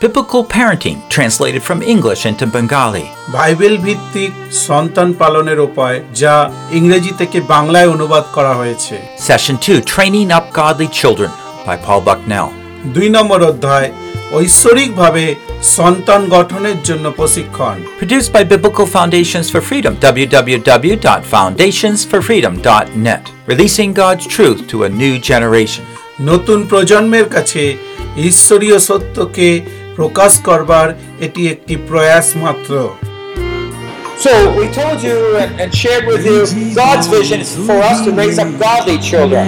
Biblical Parenting, translated from English into Bengali. Bible ভিত্তিক সন্তান পালনের উপায় যা ইংরেজি থেকে বাংলায় অনুবাদ করা হয়েছে Session 2 Training Up Godly Children by Paul Bucknell. দুই নম্বর অধ্যায় ঐশ্বরিকভাবে সন্তান গঠনের জন্য প্রশিক্ষণ Produced by Biblical Foundations for Freedom, www.foundationsforfreedom.net. Releasing God's truth to a new generation. নতুন প্রজন্মের কাছে ঈশ্বরীয় সত্যকে প্রকাশ করবার এটি একটি প্রয়াস মাত্র So we told you and, and shared with you God's vision is for us to raise up godly children.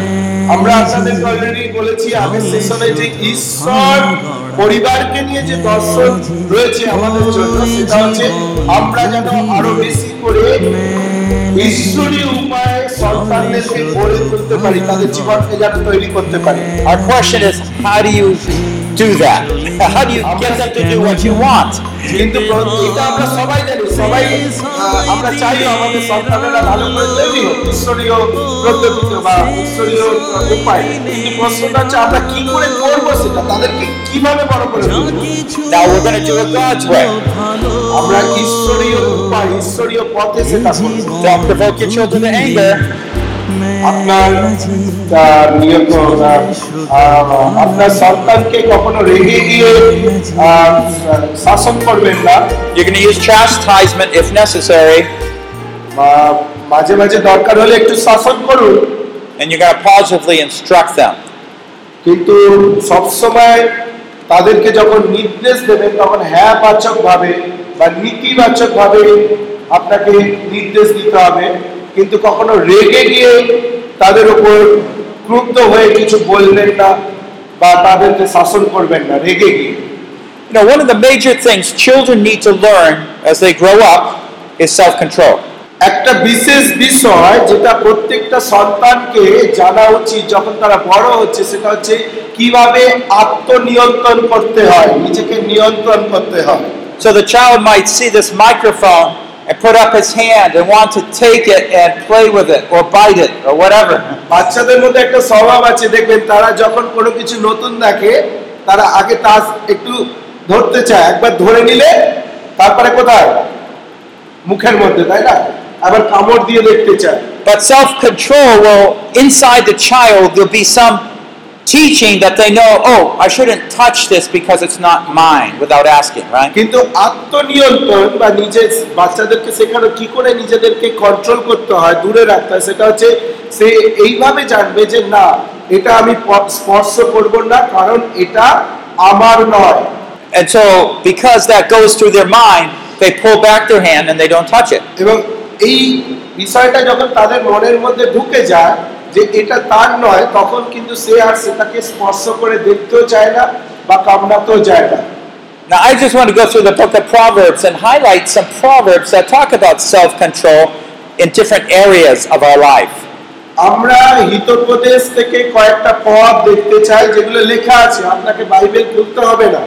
আমরা আপনাদেরকে অলরেডি বলেছি আগের সেশনে যে ঈশ্বর পরিবারকে নিয়ে যে দর্শন রয়েছে আমাদের জন্য সেটা হচ্ছে আমরা যেন আরও বেশি করে ঈশ্বরীয় উপায়ে সন্তানদেরকে গড়ে তুলতে পারি তাদের জীবনকে যেন তৈরি করতে পারি Our question is, how do you do that? How do you get them to do what you want? কিন্তু প্র- এটা আমরা সবাই জানি সবাই আহ, আমরা চাই আমাদের সন্তানেরা ভালো করে তৈরি হোক ঈশ্বরীয় পদ্ধতিতে বা ঈশ্বরীয় আহ, উপায় কিন্তু প্রশ্নটা হচ্ছে আমরা কি করে করব সেটা তাদেরকে কীভাবে বড় করে তুলবো? Now we're going to do it God's way. আমরা ঈশ্বরীয় উপায় ঈশ্বরীয় পথে সেটা করব Don't provoke your children to anger. আপনার আহ, নিয়ত আহ, আহ, আপনার সন্তানকে কখনো রেগে গিয়ে আহ, শাসন করবেন না You're going to use chastisement if necessary, বা মাঝে মাঝে দরকার হলে একটু শাসন করুন and you're going to positively instruct them. কিন্তু সবসময় তাদেরকে যখন নির্দেশ দেবেন তখন হ্যাঁ বাচক ভাবে বা নীতিবাচক ভাবে আপনাকে নির্দেশ দিতে হবে কিন্তু কখনো রেগে গিয়ে তাদের উপর ক্রুদ্ধ হয়ে কিছু বলবেন না বা তাদেরকে শাসন করবেন না রেগে গিয়ে You know, one of the major things children need to learn as they grow up is self control. একটা বিশেষ বিষয় যেটা প্রত্যেকটা সন্তানকে জানা উচিত যখন তারা বড় হচ্ছে সেটা হচ্ছে কীভাবে আত্মনিয়ন্ত্রণ করতে হয় নিজেকে নিয়ন্ত্রণ করতে হয় So the child might see this microphone and put up his hand and want to take it and play with it or bite it or whatever. বাচ্চাদের মধ্যে একটা স্বভাব আছে দেখবেন তারা যখন কোনো কিছু নতুন দেখে তারা আগে তা একটু ধরতে চায় একবার ধরে নিলে তারপরে কোথায় মুখের মধ্যে তাই না আবার কামড় দিয়ে দেখতে চায় But self control will, inside the child, there'll be some teaching that they know, oh, I shouldn't touch this because it's not mine without asking, right? কিন্তু আত্মনিয়ন্ত্রণ বা নিজের বাচ্চাদেরকে শেখানো কি করে নিজেদেরকে কন্ট্রোল করতে হয় দূরে রাখতে হয় সেটা হচ্ছে সে এইভাবে জানবে যে না এটা আমি প- স্পর্শ করব না কারণ এটা আমার নয় And so, because that goes through their mind, they pull back their hand and they don't touch it. এবং এই বিষয়টা যখন তাদের মনের মধ্যে ঢুকে যায় যে এটা তার নয় তখন কিন্তু সে আর সেটাকে স্পর্শ করে দেখতেও চায় না বা কামনাতেও যায় না Now, I just want to go through the book of Proverbs and highlight some proverbs that talk about self control in different areas of our life. আমরা হিতোপদেশ থেকে কয়েকটা পদ দেখতে চাই যেগুলো লেখা আছে আপনাকে বাইবেল খুলতে হবে না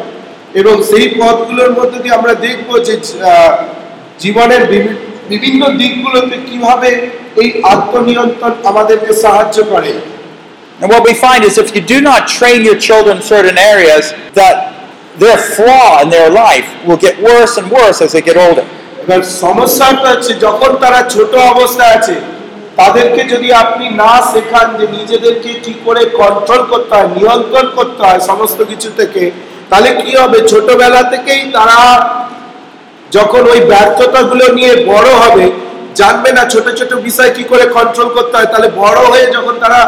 এবং সেই পদগুলোর মধ্যে দিয়ে আমরা দেখব যে জীবনের বিভি- বিভিন্ন দিকগুলোতে কীভাবে এই আত্মনিয়ন্ত্রণ আমাদেরকে সাহায্য করে And what we find is if you do not train your children in certain areas, that their flaw in their life will get worse and worse as they get older. এবার সমস্যাটা হচ্ছে যখন তারা ছোট অবস্থায় আছে তাদেরকে যদি আপনি না শেখান যে নিজেদেরকে কি করে কন্ট্রোল করতে হয় নিয়ন্ত্রণ করতে হয় সমস্ত কিছু থেকে তাহলে কি হবে ছোটবেলা থেকেই তারা যখন ওই ব্যর্থতাগুলো নিয়ে বড় হবে জানবে না ছোট ছোট বিষয় কি করে কন্ট্রোল করতে হয় তাহলে বড় হয়ে যখন তারা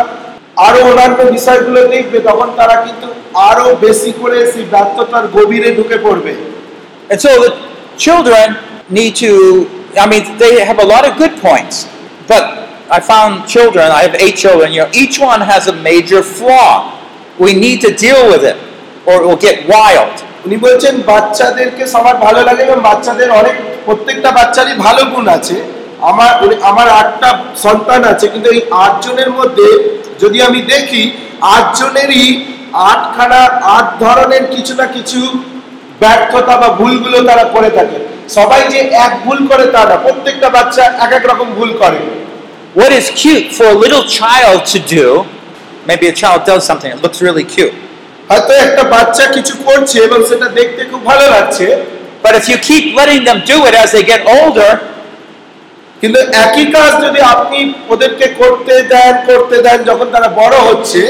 আরো অন্যান্য বিষয়গুলো দেখবে তখন তারা কিন্তু আরো বেশি করে সেই ব্যর্থতার গভীরে ঢুকে পড়বে And so the children need to, I mean, they have a lot of good points, but I found children, I have eight children, you know, each one has a major flaw. We need to deal with it or it will get wild. উনি বলছেন বাচ্চাদেরকে সবার ভালো লাগে এবং বাচ্চাদের অনেক প্রত্যেকটা বাচ্চারই ভালো গুণ আছে। আমার আমার আটটা সন্তান আছে কিন্তু এই আটজনের মধ্যে যদি আমি দেখি আটজনেরই আটখানা আট ধরনের কিছু না কিছু ব্যর্থতা বা ভুলগুলো তারা করে থাকে। সবাই যে এক ভুল করে তা না প্রত্যেকটা বাচ্চা এক এক রকম ভুল করে। What is cute for a little child to do, maybe a child does something that looks really cute. হয়তো একটা বাচ্চা কিছু করছে এবং সেটা দেখতে খুব ভালো লাগছে But if you keep letting them do it as they get older, কিন্তু একই কাজ যদি আপনি ওদেরকে করতে দেন করতে দেন যখন তারা বড় হচ্ছে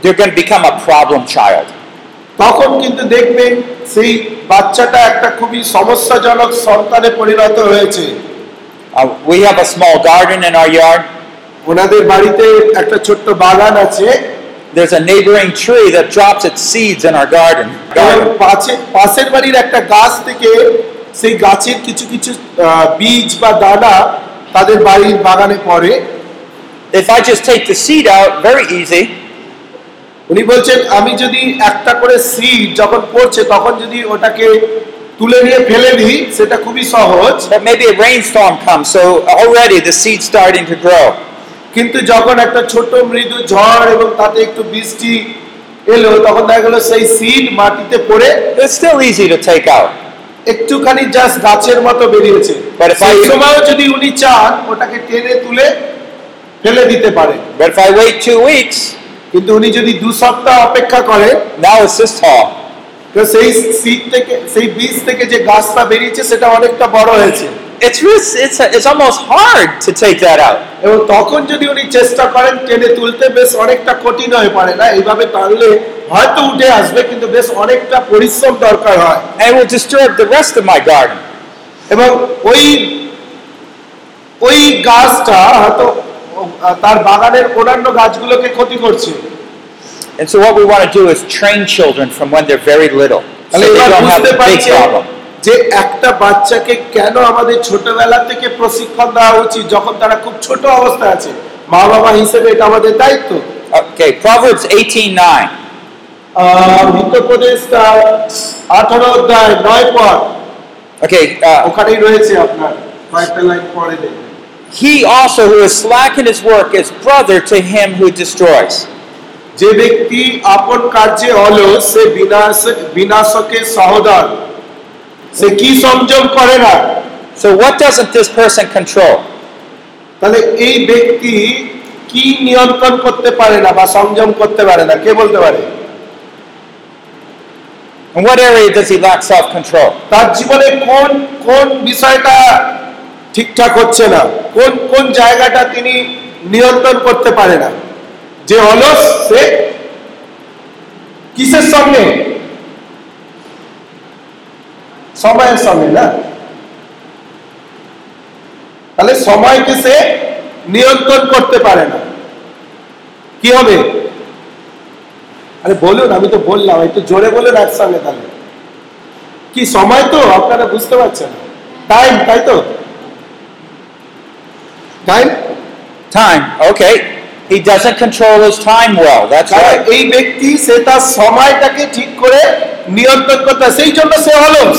they're going to become a problem child. তখন কিন্তু দেখবেন সেই বাচ্চাটা একটা খুবই সমস্যাজনক সন্তানে পরিণত হয়েছে Uh, we have a small garden in our yard. ওনাদের বাড়িতে একটা ছোট্ট বাগান আছে There's a neighboring tree that drops its seeds in our garden. এবং পাশে- পাশের বাড়ির একটা গাছ থেকে সেই গাছের কিছু কিছু আহ, বীজ বা দানা তাদের বাড়ির বাগানে পড়ে If I just take the seed out, very easy. উনি বলছেন আমি যদি একটা করে সিড যখন পড়ছে তখন যদি ওটাকে তুলে নিয়ে ফেলে দিই সেটা খুবই সহজ But maybe a rainstorm comes, so already the seed's starting to grow. কিন্তু যখন একটা ছোট মৃদু ঝড় এবং তাতে একটু বৃষ্টি এলো তখন দেখা গেল সেই সিড মাটিতে পড়ে still easy to take out. একটুখানি জাস্ট গাছের মতো বেরিয়েছে। সেই সময়ও যদি উনি চান ওটাকে টেনে তুলে ফেলে দিতে পারে। If I wait two weeks, কিন্তু উনি যদি দু সপ্তাহ অপেক্ষা করে now it's this তো সেই সিড থেকে সেই বীজ থেকে যে গাছটা বেরিয়েছে সেটা অনেকটা বড় হয়েছে। It's really, it's, it's almost hard to take that out. এবং তখন যদি উনি চেষ্টা করেন টেনে তুলতে বেশ অনেকটা কঠিন হয়ে পড়ে না এইভাবে টানলে হয়তো উঠে আসবে কিন্তু বেশ অনেকটা পরিশ্রম দরকার হয় And it will disturb the rest of my garden. এবং ওই ওই গাছটা হয়তো আহ, তার বাগানের অন্যান্য গাছগুলোকে ক্ষতি করছে And so what we want to do is train children from when they're very little. So তাহলে they এবার don't have বুঝতে a big পারছে problem. যে একটা বাচ্চাকে কেন আমাদের ছোটবেলা থেকে প্রশিক্ষণ দেওয়া উচিত যখন তারা খুব ছোট অবস্থায় আছে? মা বাবা হিসেবে এটা আমাদের দায়িত্ব। Okay, Proverbs 18:9. আহ, হিতোপদেশ তার আঠারো অধ্যায় নয় পর Okay, uh, ওখানেই রয়েছে আপনার। কয়েকটা লাইন পরে দেখবেন। He also who is slack in his work is brother to him who destroys. যে ব্যক্তি আপন কার্যে অলস সে বিনাশ বিনাশকে সহদর। সে কি সংযম করে না? So what doesn't this person control? তাহলে এই ব্যক্তি কি নিয়ন্ত্রণ করতে পারে না বা সংযম করতে পারে না? কে বলতে পারে? In what area does he lack self-control? তার জীবনে কোন কোন বিষয়টা ঠিকঠাক হচ্ছে না? কোন কোন জায়গাটা তিনি নিয়ন্ত্রণ করতে পারে না? যে অলস সে কিসের সঙ্গে? সময়ের সঙ্গে না তাহলে সময়কে সে নিয়ন্ত্রণ করতে পারে না কি হবে আরে বলুন আমি তো বললাম একটু জোরে বলুন একসঙ্গে তাহলে কি সময় তো আপনারা বুঝতে পারছেন টাইম তাই তো time Time. Okay. He doesn't control his time well. That's right. এই ব্যক্তি সে তার সময়টাকে ঠিক করে নিয়ন্ত্রণ করতে হয়। সেই জন্য সে অলস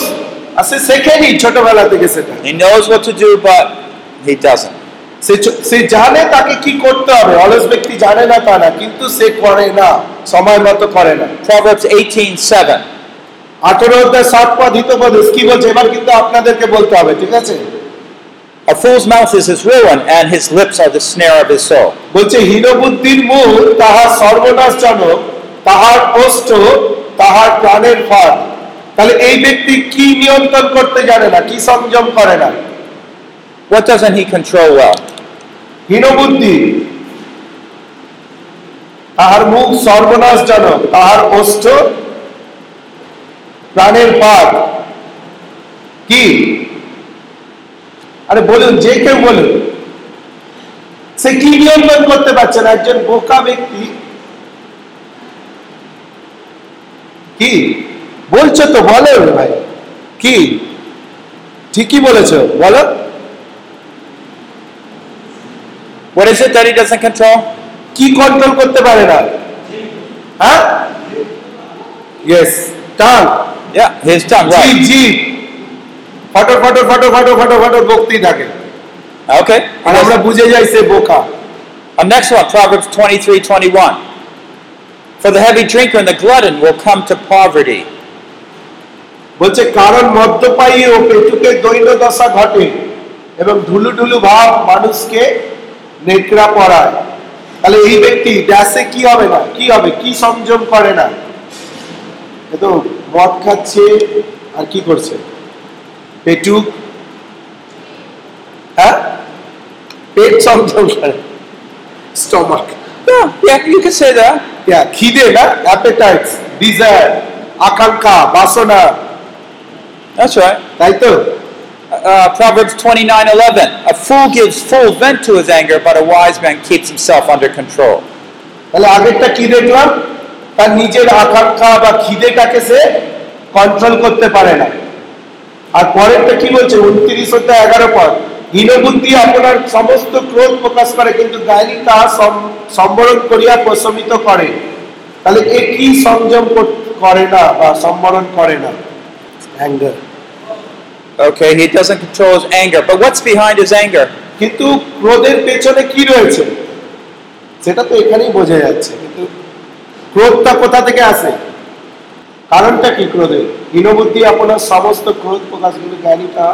সে শেখেনি ছোটবেলা থেকে সেটা He knows what to do, but he doesn't. সে সে জানে তাকে কি করতে হবে অলস ব্যক্তি জানে না তা না কিন্তু সে করে না সময় মতো করে না Proverbs 18:7. আঠেরো অধ্যায় সাত পদ হিতপদেশ কি বলছে এবার কিন্তু আপনাদেরকে বলতে হবে ঠিক আছে A fool's mouth is his ruin, and his lips are the snare of his soul. বলছে হীনবুদ্ধির মূল তাহার সর্বনাশজনক তাহার ওষ্ঠ তাহার প্রাণের ফল তাহলে এই ব্যক্তি কি নিয়ন্ত্রণ করতে জানে না কি সংযম করে না? What doesn't he control well? হীনবুদ্ধি। তাহার মুখ সর্বনাশজনক তাহার ওষ্ঠ প্রাণের পাত কি? আরে বলুন যে কেউ বলুন। সে কি নিয়ন্ত্রণ করতে পারছে না? একজন বোকা ব্যক্তি। কি? বলছো তো বলো ভাই কি ঠিকই বলেছো বলো What is it that he doesn't control? কি কন্ট্রোল করতে পারে না হ্যাঁ ইয়েস টান Yeah, his tongue, জি right. জি photo photo photo photo photo photo বকতেই থাকে Okay. আর আমরা বুঝে যাই সে বোকা Uh, next one, Proverbs 23 21. For the heavy drinker and the glutton will come to poverty. বলছে, কারণ মদ্যপায়ী ও পেটুকে দৈন্য দশা ঘটে এবং ঢুলু ঢুলু ভাব মানুষকে নেকড়া পড়ায় তাহলে এই ব্যক্তি ড্যাসে কি হবে না? কি হবে? কি সংযম করে না? তো মদ খাচ্ছে, আর কি করছে? পেটুক? হ্যাঁ? পেট চমচম করে। স্টমাক. খিদে না? অ্যাপেটাইটস, ডিজায়ার, আকাঙ্ক্ষা, বাসনা। That's right. তাই তো? Uh, Proverbs 29:11. A fool gives full vent to his anger, but a wise man keeps himself under control. তাহলে আগেরটা কি দেখলাম? তার নিজের আকাঙ্ক্ষা বা খিদেটাকে সে কন্ট্রোল করতে পারে না। আর পরেরটা কি বলছে? উনত্রিশ হতে এগারো পর হীনবুদ্ধি আপনার সমস্ত ক্রোধ প্রকাশ করে কিন্তু জ্ঞানী তা সম- সম্বরণ করিয়া প্রশমিত করে। তাহলে এ কি সংযম কর- করে না বা সম্বরণ করে না? Anger Okay, he doesn't control his anger. But what's behind his anger? কিন্তু ক্রোধের পেছনে কি রয়েছে সেটা তো এখানেই বোঝা যাচ্ছে কিন্তু ক্রোধটা কোথা থেকে আসে কারণটা কি ক্রোধের হীনবুদ্ধি আপনার সমস্ত ক্রোধ প্রকাশ কিন্তু জ্ঞানীটা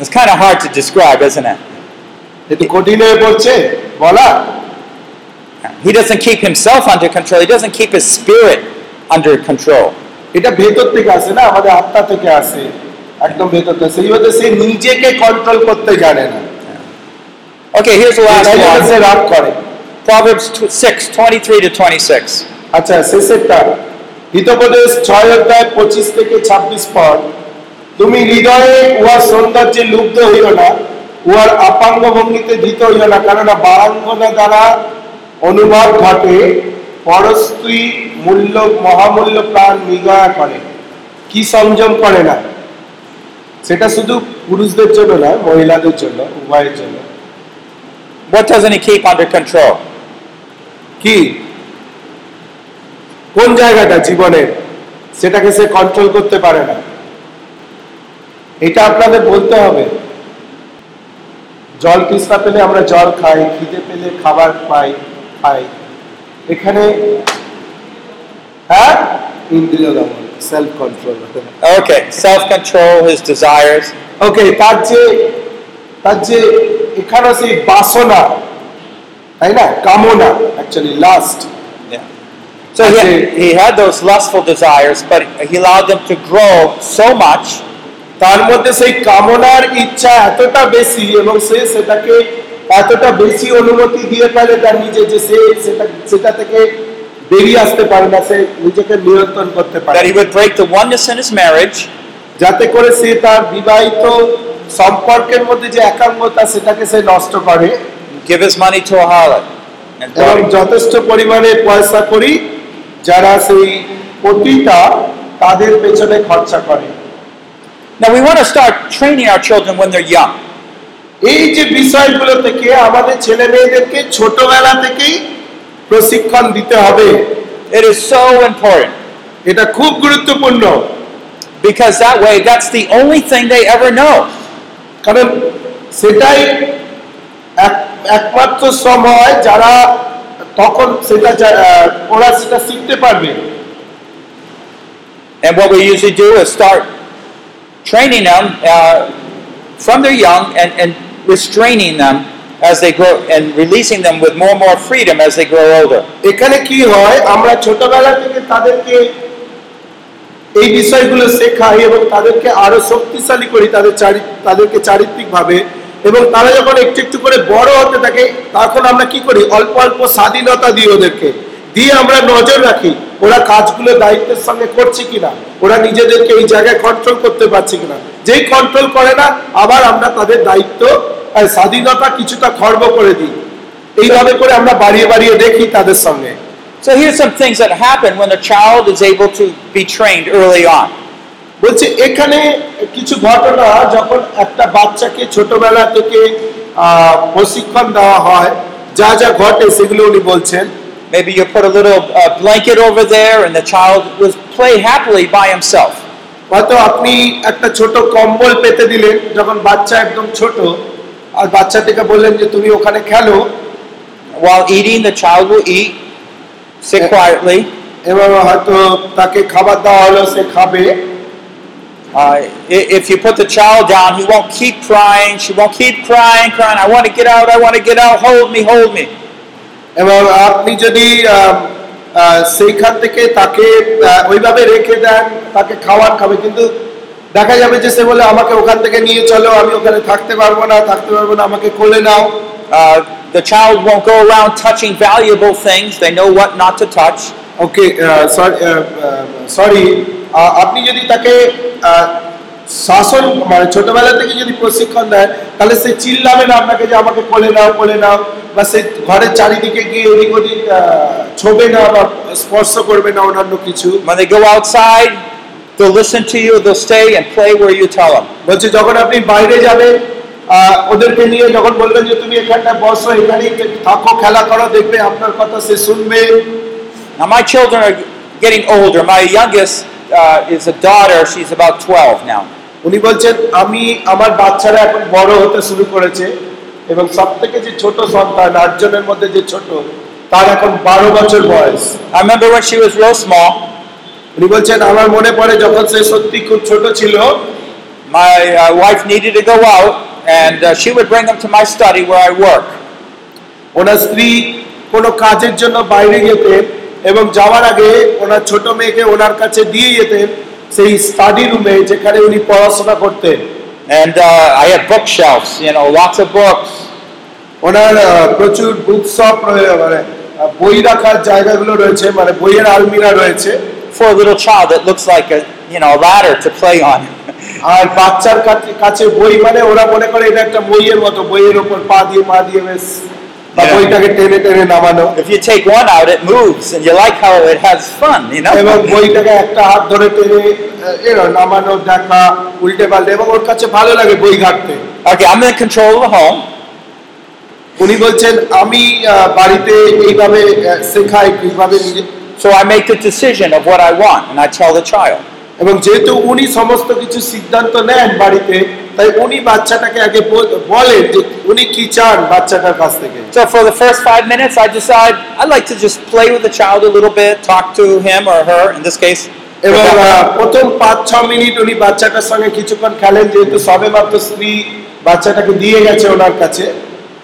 It's kind of hard to describe, isn't it? একটু কঠিন হয়ে পড়ছে বলা He doesn't keep himself under control. He doesn't keep his spirit under control. এটা ভেতর থেকে আসে না আমাদের আত্মা থেকে আসে একদম ভেতর থেকে। সেই হতে সে নিজেকে কন্ট্রোল করতে জানে না। ওকে last তাই জন্য one. সে রাগ করে। Proverbs tw- 6, 23 to 26. আচ্ছা শেষেরটা হিতোপদেশ ছয় অধ্যায় পঁচিশ থেকে ছাব্বিশ পদ তুমি হৃদয়ে উহার সৌন্দর্যে লুব্ধ হইও না উহার আপাঙ্গ ভঙ্গিতে ধৃত হইও না কেননা বারাঙ্গনা দ্বারা অনুবাদ ঘটে পরস্ত্রী মূল্য মহামূল্য প্রাণ নিগয়া করে। কি সংযম করে না? সেটা শুধু পুরুষদের জন্য না মহিলাদের জন্য উভয়ের জন্য। What doesn't he keep under control? কি? কোন জায়গাটা জীবনের? সেটাকে সে কন্ট্রোল করতে পারে না। এটা আপনাদের বলতে হবে। জল তৃষ্ণা পেলে আমরা জল খাই খিদে পেলে খাবার পাই খাই। এখানে হ্যাঁ? ইন্দ্রিয় দমন। Self control Okay, self control, his desires. Okay তার যে তার যে এখানে সেই বাসনা তাই না কামনা actually last Yeah. So he, he had those lustful desires, but he allowed them to grow so much. তার মধ্যে সেই কামনার ইচ্ছা এতটা বেশি এবং সে সেটাকে এতটা বেশি অনুমতি দিয়ে ফেলে তার নিজে যে সে সেটা সেটা থেকে বেরিয়ে আসতে পারে না সে নিজেকে নিয়ন্ত্রণ করতে পারে that he would break the oneness in his marriage যাতে করে সে তার বিবাহিত সম্পর্কের মধ্যে যে একাঙ্গতা সেটাকে সে নষ্ট করে give his money to a harlot. এবং যথেষ্ট পরিমাণে পয়সা করি যারা সেই পতিতা তাদের পেছনে খরচা করে now we want to start training our children when they're young. এই যে বিষয়গুলো থেকে আমাদের ছেলে মেয়েদেরকে ছোটবেলা থেকেই প্রশিক্ষণ দিতে হবে It is so important এটা খুব গুরুত্বপূর্ণ because that way, that's the only thing they ever know. কারণ সেটাই এক- একমাত্র সময় যারা তখন সেটা যা- আহ, ওরা সেটা শিখতে পারবে And what we usually do is start training them uh, from their young and, and restraining them as they grow, and releasing them with more and more freedom as they grow older. এখানে কি হয়? আমরা ছোটবেলা থেকে তাদেরকে এই বিষয়গুলো শেখাই এবং তাদেরকে আরও শক্তিশালী করি তাদের চারি, তাদেরকে চারিত্রিক ভাবে এবং তারা যখন একটু একটু করে বড় হতে থাকে, তখন আমরা কি করি? অল্প অল্প স্বাধীনতা দিই ওদেরকে। দিয়ে আমরা নজর রাখি, ওরা কাজগুলো দায়িত্বের সঙ্গে করছে কিনা? ওরা নিজেদেরকে এই জায়গায় কন্ট্রোল করতে পারছে কিনা? যেই কন্ট্রোল করে না, আবার আমরা তাদের দায়িত্ব আর স্বাধীনতা কিছুটা খর্ব করে দিই এইভাবে করে আমরা বাড়িয়ে বাড়িয়ে দেখি তাদের সঙ্গে So here's some things that happen when a child is able to be trained early on. বলছে এখানে কিছু ঘটনা যখন একটা বাচ্চাকে ছোটবেলা থেকে প্রশিক্ষণ দেওয়া হয় যা যা ঘটে সেগুলো উনি বলছেন Maybe you put a little uh, blanket over there and the child will play happily by himself. হয়তো আপনি একটা ছোট কম্বল পেতে দিলেন যখন বাচ্চা একদম ছোট আর বাচ্চাটিকে বললেন যে তুমি ওখানে খেলো While eating, the child will eat, sit quietly. এবং হয়তো তাকে খাবার দেওয়া হলো সে খাবে Uh, if you put the child down, he won't keep crying. She won't keep crying, crying. I want to get out. I want to get out. Hold me, hold me. এবং আপনি যদি সেইখান থেকে তাকে ওইভাবে রেখে দেন তাকে খাবার খাবে কিন্তু দেখা যাবে যে সে বলে আমাকে ওখান থেকে নিয়ে চলো আমি ওখানে থাকতে পারব না থাকতে পারব না আমাকে কোলে নাও Uh, the child won't go around touching valuable things. They know what not to touch. Okay sorry আপনি যদি তাকে শাসন মানে ছোটবেলা থেকে যদি প্রশিক্ষণ দেন তাহলে সে চিল্লাবে না আপনাকে যে আমাকে কোলে নাও কোলে নাও বা সে ঘরের চারিদিকে গিয়ে এদিক ওদিক ছোবে না বা স্পর্শ করবে না অন্যান্য কিছু they go outside, they'll listen to you. They'll stay and play where you tell them. বলছে যখন আপনি বাইরে যাবেন আহ, ওদেরকে নিয়ে যখন বলবেন যে তুমি এখানটা বসো এখানেই থাকো খেলা করো দেখবে আপনার কথা সে শুনবে Now my children are getting older. My youngest uh, is a daughter. She's about 12 now. উনি বলছেন আমি আমার বাচ্চারা এখন বড় হতে শুরু করেছে এবং সব থেকে যে ছোট সন্তান আটজনের মধ্যে যে ছোট তার এখন বারো বছর বয়স I remember when she was real small. উনি বলছেন আমার মনে পড়ে যখন সে সত্যি খুব ছোট ছিল My uh, wife needed to go out, and uh, she would bring them to my study where I work. ওনার স্ত্রী কোনো কাজের জন্য বাইরে যেতেন এবং যাওয়ার আগে ওনার ছোট মেয়েকে ওনার কাছে দিয়ে যেতেন সেই স্টাডি রুমে যেখানে উনি পড়াশোনা করতেন And uh, I had bookshelves, you know, lots of books. ওনার প্রচুর বুক শপ মানে বই রাখার জায়গাগুলো রয়েছে মানে বইয়ের আলমিরা রয়েছে For a little child, it looks like a you know a ladder to play on. আর বাচ্চার কাছে- কাছে বই মানে ওরা মনে করে এটা একটা বইয়ের মতো বইয়ের ওপর পা দিয়ে পা দিয়ে বেশ বা Yeah. বইটাকে টেনে টেনে নামানো if you take one out, it moves, and you like how it has fun, you এবং know. বইটাকে একটা হাত ধরে টেনে আহ, এর নামানো দেখা উল্টে পাল্টে এবং ওর কাছে ভালো লাগে বই ঘাটতে Okay, I'm in control of the home. উনি বলছেন আমি আহ, বাড়িতে এইভাবে আহ, শেখাই এইভাবে নিজে- So I make the decision of what I want, and I tell the child. এবং যেহেতু উনি সমস্ত কিছু সিদ্ধান্ত নেন বাড়িতে তাই উনি বাচ্চাটাকে আগে বল- বলেন যে উনি কি চান বাচ্চাটার কাছ থেকে So for the first five minutes, I decide I like to just play with the child a little bit, talk to him or her. In this case, এবং Rebecca. আহ, প্রথম পাঁচ ছ মিনিট উনি বাচ্চাটার সঙ্গে কিছুক্ষণ খেলেন যেহেতু সবে মাত্র স্ত্রী বাচ্চাটাকে দিয়ে গেছে ওনার কাছে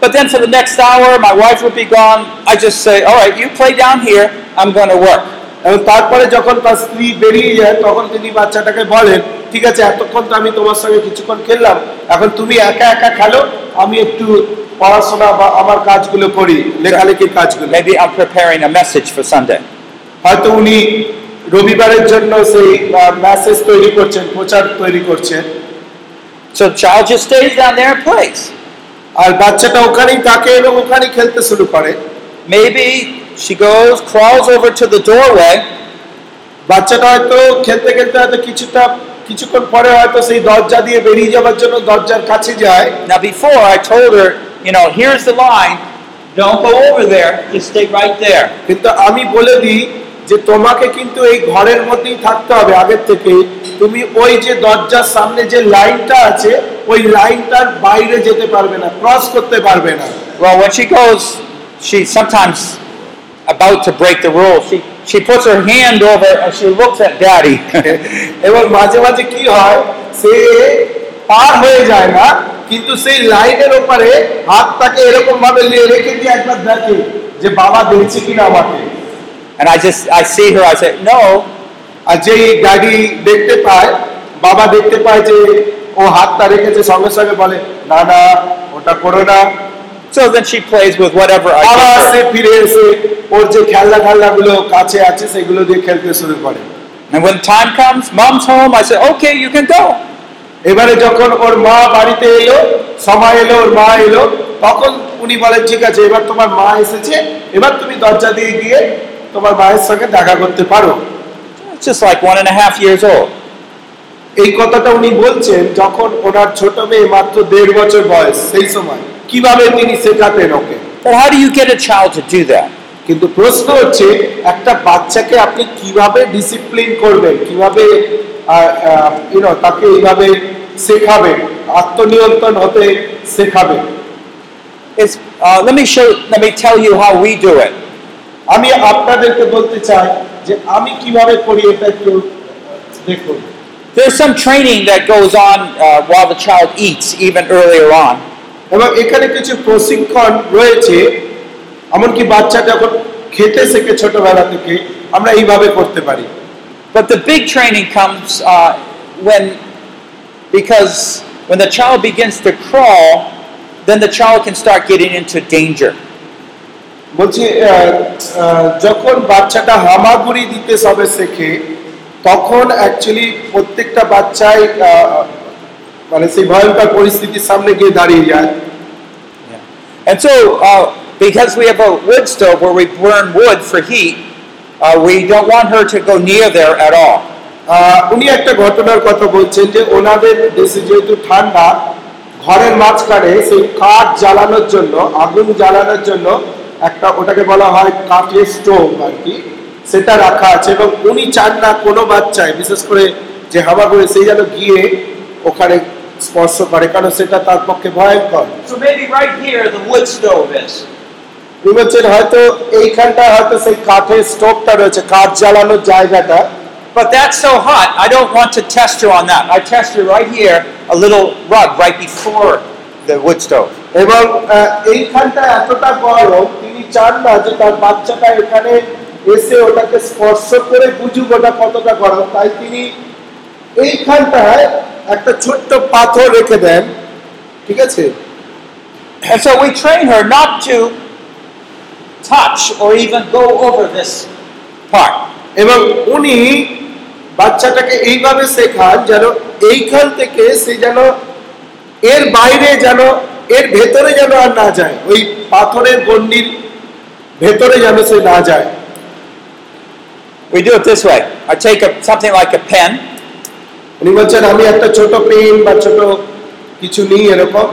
But then for the next hour, my wife would be gone. I just say, all right, you play down here. I'm going to work. এবং তারপরে যখন তার স্ত্রী বেরিয়ে যায় তখন তিনি বাচ্চাটাকে বলেন ঠিক আছে এতক্ষণ তো আমি তোমার সঙ্গে কিছুক্ষণ খেললাম এখন তুমি একা একা খেলো আমি একটু পড়াশোনা বা আমার কাজগুলো করি লেখালেখির কাজগুলো Maybe I'm preparing a message for Sunday. হয়তো উনি রবিবারের জন্য সেই মেসেজ তৈরি করছেন প্রচার তৈরি করছেন So the child just stays down there and plays. আর বাচ্চাটা ওখানেই থাকে এবং ওখানেই খেলতে শুরু করে Maybe she goes, crawls over to the doorway, বাচ্চাটা হয়তো খেলতে খেলতে হয়তো কিছুটা কিছুক্ষণ পরে হয়তো সেই দরজা দিয়ে বেরিয়ে যাওয়ার জন্য দরজার কাছে যায় Now, before I told her, you know, here's the line. Don't go over there. Just stay right there. কিন্তু আমি বলে দিই যে তোমাকে কিন্তু এই ঘরের মধ্যেই থাকতে হবে আগের থেকে তুমি ওই যে দরজার সামনে যে লাইনটা আছে ওই লাইনটার বাইরে যেতে পারবে না ক্রস করতে পারবে না Well, when she goes, she's sometimes about to break the rules. She she puts her hand over and she looks at Daddy. এবং মাঝে মাঝে কি হয় সে পার হয়ে যায় না কিন্তু সেই লাইনের ওপারে হাতটাকে এরকম ভাবে নিয়ে রেখে দিয়ে একবার দেখে যে বাবা দেখছে কিনা আমাকে and I just I see her. I say, no. আর যেই গাড়ি দেখতে পায় বাবা দেখতে পায় যে ও হাতটা রেখেছে সঙ্গে সঙ্গে বলে না না ওটা করো না So then she plays with whatever I আবার সে ফিরে এসে ওর যে খেলনা খেলনা কাছে আছে সেগুলো দিয়ে খেলতে শুরু করে And when time comes, Mom's home. I say, okay, you can go. এবারে যখন ওর মা বাড়িতে এলো সময় এলো ওর মা এলো তখন উনি বলেন ঠিক আছে এবার তোমার মা এসেছে এবার তুমি দরজা দিয়ে গিয়ে তোমার মায়ের সঙ্গে দেখা করতে পারো just like one and a half years old. এই কথাটা উনি বলছেন যখন ওনার ছোট মেয়ে মাত্র দেড় বছর বয়স সেই সময় কীভাবে তিনি শেখাতেন ওকে But how do you get a child to do that? কিন্তু প্রশ্ন হচ্ছে একটা বাচ্চাকে আপনি কীভাবে ডিসিপ্লিন করবেন কীভাবে ইউনো তাকে এইভাবে শেখাবেন আত্মনিয়ন্ত্রণ হতে শেখাবেন It's, uh, let me show. Let me tell you how we do it. আমি আপনাদেরকে বলতে চাই যে আমি কিভাবে করি এটা একটু দেখুন There's some training that goes on uh, while the child eats, even earlier on. এবং এখানে কিছু প্রশিক্ষণ রয়েছে এমনকি বাচ্চা যখন খেতে শেখে ছোটবেলা থেকে আমরা এইভাবে করতে পারি But the big training comes uh, when, because when the child begins to crawl, then the child can start getting into danger. বলছি যখন বাচ্চাটা হামাগুড়ি দিতে সবে শেখে তখন অ্যাকচুয়ালি প্রত্যেকটা বাচ্চাই মানে সেই ভয়ঙ্কর পরিস্থিতির সামনে গিয়ে দাঁড়িয়ে যায় And so, uh, because we have a wood stove where we burn wood for heat, uh, we don't want her to go near there at all. উনি একটা ঘটনার কথা বলছেন যে ওনাদের দেশে যেহেতু ঠান্ডা ঘরের মাঝখানে সেই কাঠ জ্বালানোর জন্য আগুন জ্বালানোর জন্য একটা ওটাকে বলা হয় কাঠের স্টোভ আর কি সেটা রাখা আছে এবং উনি চান না কোনো বাচ্চায় বিশেষ করে যে হাওয়া করে সেই যেন গিয়ে ওখানে স্পর্শ করে কারণ সেটা তার পক্ষে ভয়ঙ্কর. উনি বলছেন হয়তো এইখানটা হয়তো সেই কাঠের স্টোভটা রয়েছে কাঠ জ্বালানোর জায়গাটা But that's so hot, I don't want to test her on that. I test her right here, a little rug right before the wood stove. এবং এইখানটা এতটা গরম তিনি চান না যে তার বাচ্চাটা এখানে এসে ওটাকে স্পর্শ করে বুঝুক ওটা কতটা গরম তাই তিনি এইখানটায় একটা ছোট্ট পাথর রেখে দেন ঠিক আছে And so we train her not to touch or even go over this part. এবং উনি বাচ্চাটাকে এইভাবে শেখান যেন এইখান থেকে সে যেন এর বাইরে যেন এর ভেতরে যেন আর না যায় ওই পাথরের গণ্ডির ভেতরে যেন সে না যায়। We do it this way. I take a, something like a pen, উনি বলছেন আমি একটা ছোট পেন বা ছোট কিছু নিই এরকম।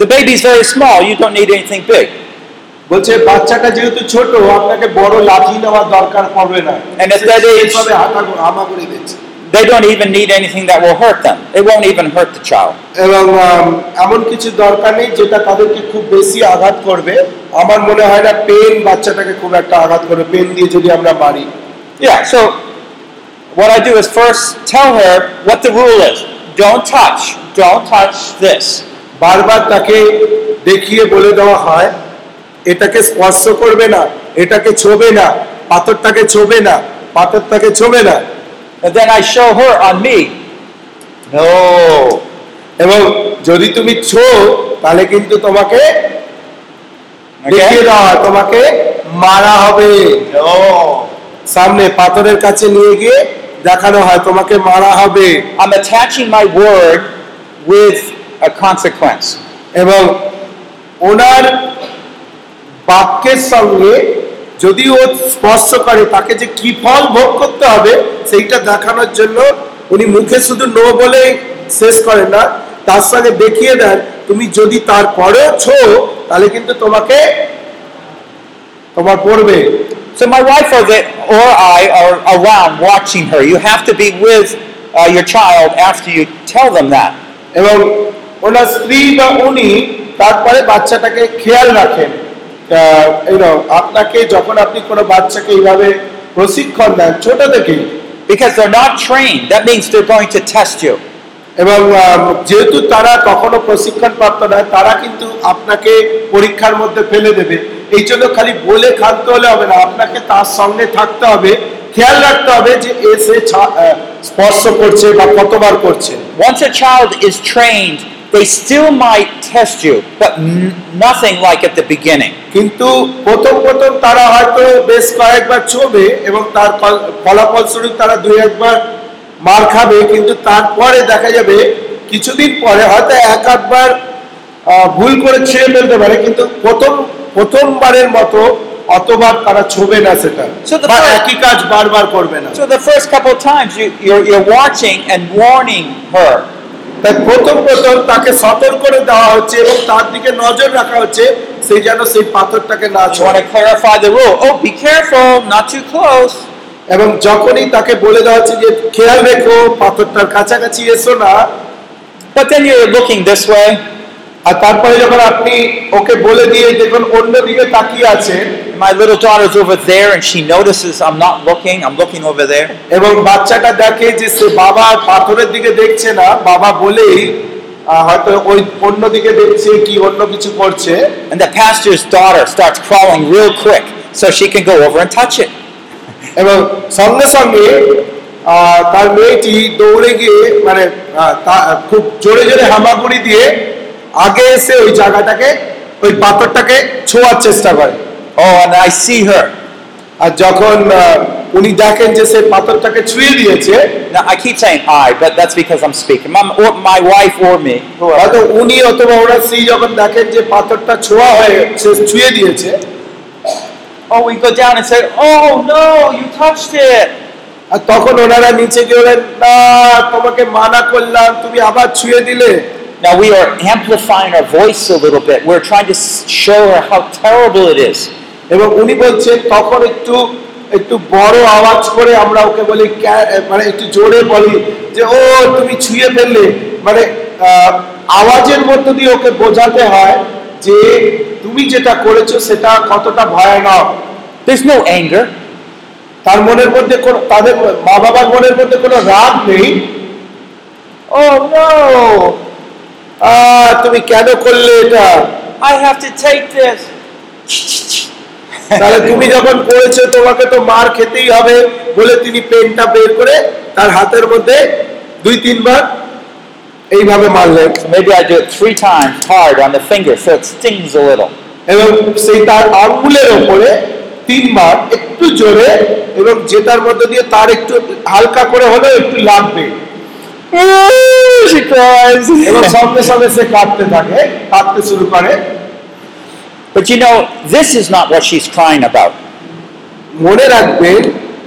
The baby's very small, you don't need anything big. বলছে বাচ্চাটা যেহেতু ছোট আপনাকে বড় লাঠি নেওয়ার দরকার পড়বে না। And at that age- হামাগুড়ি দিচ্ছে। They don't even need anything that will hurt them. It won't even hurt the child. এবং এমন কিছু দরকার নেই যেটা তাদেরকে খুব বেশি আঘাত করবে আমার মনে হয় না পেন বাচ্চাটাকে খুব একটা আঘাত করবে পেন দিয়ে যদি আমরা মারি Yeah, so what I do is first tell her what the rule is. Don't touch. Don't touch this. বারবার তাকে দেখিয়ে বলে দেওয়া হয় এটাকে স্পর্শ করবে না এটাকে ছোবে না পাথরটাকে ছোবে না পাথরটাকে ছোবে না And then I show her on me. No. এবং যদি তুমি ছো তাহলে কিন্তু তোমাকে দেখিয়ে Okay? দেওয়া তোমাকে মারা হবে. সামনে পাথরের কাছে নিয়ে গিয়ে দেখানো হয় তোমাকে মারা হবে I'm attaching my word with a consequence. এবং ওনার বাক্যের সঙ্গে যদি ও স্পর্শ করে তাকে যে কি ফল ভোগ করতে হবে সেইটা দেখানোর জন্য উনি মুখে শুধু নো বলে শেষ করেন না তার সঙ্গে দেখিয়ে দেন তুমি যদি তার তারপরেও ছো তাহলে কিন্তু তোমাকে তোমার পড়বে So my wife or, the, or I are around watching her. You have to be with uh, your child after you tell them that. এবং ওনার স্ত্রী বা উনি তারপরে বাচ্চাটাকে খেয়াল রাখেন আপনাকে যখন আপনি কোনো বাচ্চাকে এইভাবে প্রশিক্ষণ দেন ছোট থেকেই Because they're not trained. That means they're going to test you. এবং যেহেতু তারা কখনো প্রশিক্ষণ প্রাপ্ত নয় তারা কিন্তু আপনাকে পরীক্ষার মধ্যে ফেলে দেবে এই জন্য খালি বলে খানতে হলে হবে না আপনাকে তার সঙ্গে থাকতে হবে খেয়াল রাখতে হবে যে এ সে স্পর্শ করছে বা কতবার করছে Once a child is trained, they still might test you, but nothing like at the beginning. কিন্তু প্রথম প্রথম তারা হয়তো বেশ কয়েকবার ছবে এবং তার ফল- ফলাফলস্বরূপ তারা দুই একবার মার খাবে কিন্তু তারপরে দেখা যাবে কিছুদিন পরে হয়তো এক আধবার ভুল করে ছুঁয়ে ফেলতে পারে কিন্তু প্রথম প্রথমবারের মতো অতবার তারা ছবে না সেটা বা একই কাজ বারবার করবে না So the first couple times you, you're, you're watching and warning her. তাই প্রথম প্রথম তাকে সতর্ক করে দেওয়া হচ্ছে এবং তার দিকে নজর রাখা হচ্ছে সেই যেন সেই পাথরটাকে না ছোঁয়া clarify the rule. Oh, be careful, not too close. এবং যখনই তাকে বলে দেওয়া হচ্ছে যে খেয়াল রেখো পাথরটার কাছাকাছি এসো না But then you're looking this way, আর তারপরে যখন আপনি ওকে বলে দিয়ে দেখুন অন্যদিকে তাকিয়ে আছে my little daughter's over there, and she notices I'm not looking, I'm looking over there. এবং বাচ্চাটা দেখে যে সে বাবা পাথরের দিকে দেখছে না বাবা বলেই হয়তো ওই অন্যদিকে দেখছে কি অন্য কিছু করছে And the pastor's daughter starts crawling real quick so she can go over and touch it. এবং সঙ্গে সঙ্গে তার মেয়েটি দৌড়ে গিয়ে মানে খুব জোরে জোরে হামাগুড়ি দিয়ে আগে এসে ওই জায়গাটাকে ওই পাথরটাকে ছোঁয়ার চেষ্টা করে Oh, and I see her. আর যখন উনি দেখেন যে সে পাথরটাকে ছুঁয়ে দিয়েছে না Now, I keep saying I, but that's because I'm speaking. My, or my wife or me. হয়তো উনি অথবা ওরা স্ত্রী যখন দেখেন যে পাথরটা ছোঁয়া হয়ে সে ছুঁয়ে দিয়েছে Oh, we go down and say, Oh, no, you touched it. আর তখন ওনারা নিচে গিয়ে বলেন না তোমাকে মানা করলাম তুমি আবার ছুঁয়ে দিলে Now, we are amplifying our voice a little bit. We're trying to show her how terrible it is. এবং উনি বলছেন তখন একটু একটু বড় আওয়াজ করে আমরা ওকে বলি মানে একটু জোরে বলি যে ও তুমি ছুঁয়ে ফেললে মানে আওয়াজের মধ্য দিয়ে ওকে বোঝাতে হয় যে তুমি যেটা করেছ সেটা কতটা ভয়ানক There's no anger. তার মনের মধ্যে কোনো তাদের মা বাবার মনের মধ্যে কোনো রাগ নেই ও নো তুমি কেন করলে এটা I have to take this. তাহলে তুমি যখন করেছ তোমাকে তো মার খেতেই হবে বলে তিনি পেনটা বের করে তার হাতের মধ্যে দুই তিনবার এইভাবে মারলেন So I I do it three times hard on the finger so it stings a little. এবং সেই তার আঙ্গুলের ওপরে তিনবার একটু জোরে এবং যেটার মধ্যে দিয়ে তার একটু হালকা করে হলেও একটু লাগবে. এবং সঙ্গে সঙ্গে সে কাঁদতে থাকে কাঁদতে শুরু করে But you know, this is not what she's crying about. মনে রাখবেন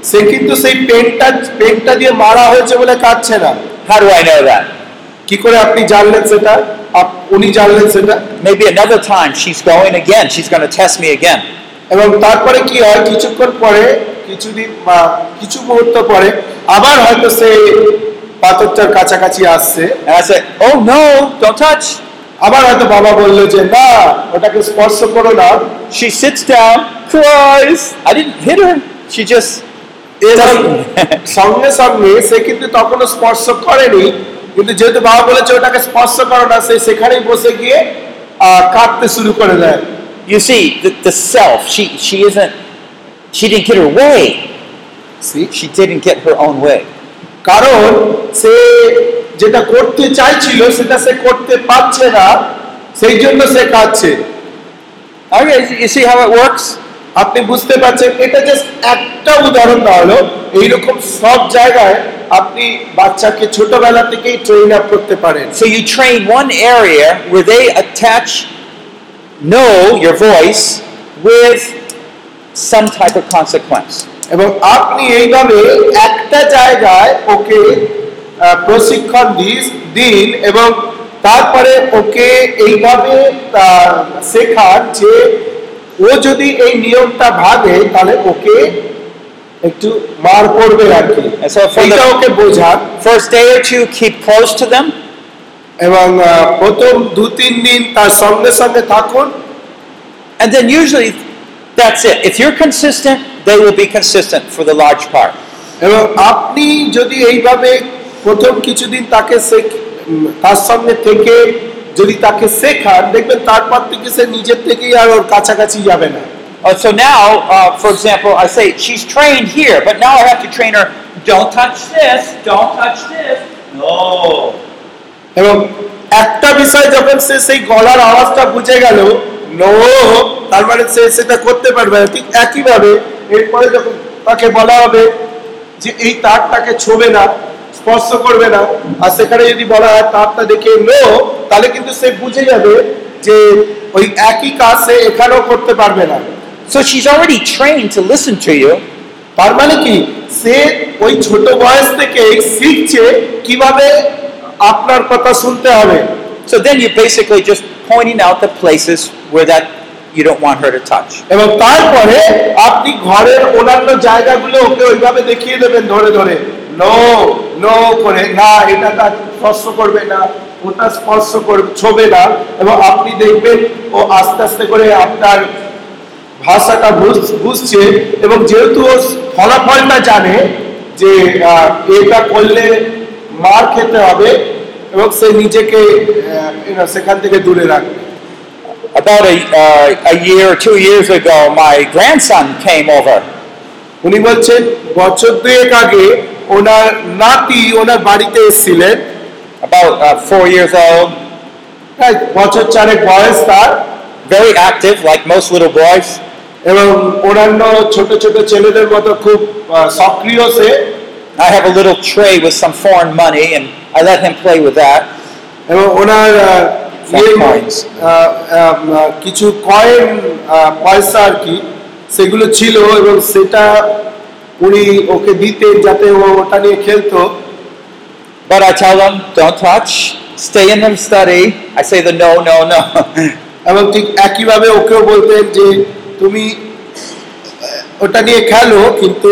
সে কিন্তু সেই পেনটা পেনটা দিয়ে মারা হয়েছে বলে কাঁদছে না How do I know that? কি করে আপনি জানলেন সেটা উনি জানলেন সেটা Maybe another time she's going again. She's going to test me again. এবং তারপরে কি হয় কিছুক্ষণ পরে কিছুদিন বা কিছু মুহূর্ত পরে আবার হয়তো সে পাথরটার কাছাকাছি আসছে And I said, Oh no, don't touch. আবার হয়তো বাবা বললো যে না ওটাকে স্পর্শ করো না She sits down, cries. I didn't hit her. She just এবং সঙ্গে সঙ্গে সে কিন্তু তখনও স্পর্শ করেনি কিন্তু যেহেতু বাবা বলেছে ওটাকে স্পর্শ করো না সে সেখানেই বসে গিয়ে আহ, কাঁদতে শুরু করে দেয় You see, the, the self, she, she isn't, she didn't get her way. She didn't get her own way. কারণ সে যেটা করতে চাইছিল, সেটা সে করতে পারছে না, সেই জন্য সে কাঁদছে। আপনি বুঝতে পারছেন, এটা জাস্ট একটা উদাহরণ দেওয়া হলো এইরকম সব জায়গায় আপনি বাচ্চাকে ছোটবেলা থেকেই ট্রেন আপ করতে পারেন। So you train one area where they attach, know your voice with some type of consequence. এবং আপনি এইভাবে একটা জায়গায় ওকে প্রশিক্ষণ দিন এবং তারপরে ওকে এইভাবে শেখান যে ও যদি এই নিয়মটা ভাবে তাহলে ওকে একটু মার পড়বে আর কি এইটা ওকে বোঝান first day or two, keep close to them. এবং প্রথম দু তিন দিন তার সঙ্গে সঙ্গে থাকুন And then usually that's it. If you're consistent, they will be consistent for the large part. এবং আপনি যদি এইভাবে প্রথম কিছুদিন তাকে শেখ- উম, তার সঙ্গে থেকে যদি তাকে শেখান দেখবেন তারপর থেকে সে নিজের থেকেই আর ওর কাছাকাছি যাবে না Uh, so now, uh, for example, I say she's trained here, but now I have to train her. Don't touch this. Don't touch this. No. এবং একটা বিষয় যখন সে সেই গলার আওয়াজটা বুঝে গেল নো তার মানে সে সেটা করতে পারবে না। ঠিক একইভাবে এরপরে যখন তাকে বলা হবে যে এই তারটাকে ছোবে না স্পর্শ করবে না আর সেখানে যদি বলা হয় তারটা দেখে নো তাহলে কিন্তু সে বুঝে যাবে যে ওই একই কাজ সে এখানেও করতে পারবে না। So she's already trained to listen to you, তার মানে কি? সে ওই ছোট বয়স থেকেই শিখছে কীভাবে আপনার কথা শুনতে হবে। So then you're basically just pointing out the places where that you don't want her to touch. তারপরে আপনি ঘরের অন্যান্য জায়গাগুলো ওকে ওইভাবে দেখিয়ে দেবেন ধরে ধরে। নো নো করে। না, এটা স্পর্শ করবে না, ওটা স্পর্শ করবে ছবে না। এবং আপনি দেখবেন ও আস্তে আস্তে করে আপনার ভাষাটা বুঝছে। এবং যেহেতু ও ফলাফলটা জানে যে এটা করলে মার খেতে হবে এবং সে নিজেকে সেখান থেকে দূরে রাখবে about a, uh, a year or two years ago, my grandson came over. উনি বলছেন বছর দুয়েক আগে ওনার নাতি ওনার বাড়িতে এসেছিলেন about uh, four years old, বছর চারেক বয়স তার very active, like most little boys. এবং অন্যান্য ছোট ছোট ছেলেদের মতো খুব সক্রিয় সে I have a little tray with some foreign money, and I let him play with that. এবং ওনার আহ, Some ইয়ে, coins. আহ, আহ, কিছু কয়েন পয়সা আর কি সেগুলো ছিল এবং সেটা উনি ওকে দিতেন যাতে ও ওটা নিয়ে খেলতো But I tell him, don't touch, stay in the study. I say the no, no, no. এবং ঠিক একইভাবে ওকেও বলতেন যে তুমি আহ, ওটা নিয়ে খেলো কিন্তু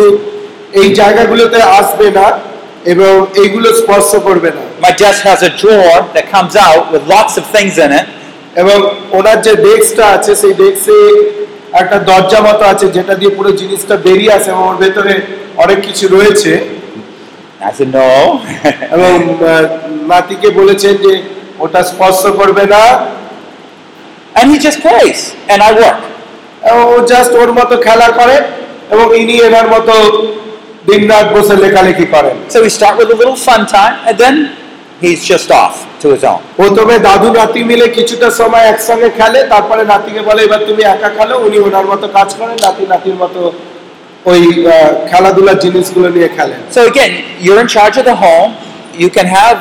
এই জায়গাগুলোতে আসবে না এবং এইগুলো স্পর্শ করবে না My desk has a drawer that comes out with lots of things in it. এবং ওনার যে ডেস্কটা আছে সেই ডেস্কে একটা দরজা মতো আছে যেটা দিয়ে পুরো জিনিসটা বেরিয়ে আসে এবং ওর ভেতরে অনেক কিছু রয়েছে I said, no. এবং নাতিকে বলেছেন যে ওটা স্পর্শ করবে না and he just plays, and I work. ও জাস্ট ওর মতো খেলা করে এবং ইনি এনার মতো দিন রাত বসে লেখালেখি করেন So we start with a little fun time, and then he's just off to his own. প্রথমে দাদু নাতি মিলে কিছুটা সময় একসঙ্গে খেলে তারপরে নাতিকে বলে এবার তুমি একা খেলো উনি ওনার মতো কাজ করেন নাতি নাতির মতো ওই আহ, খেলাধুলার জিনিসগুলো নিয়ে খেলেন So again, you're in charge of the home. You can have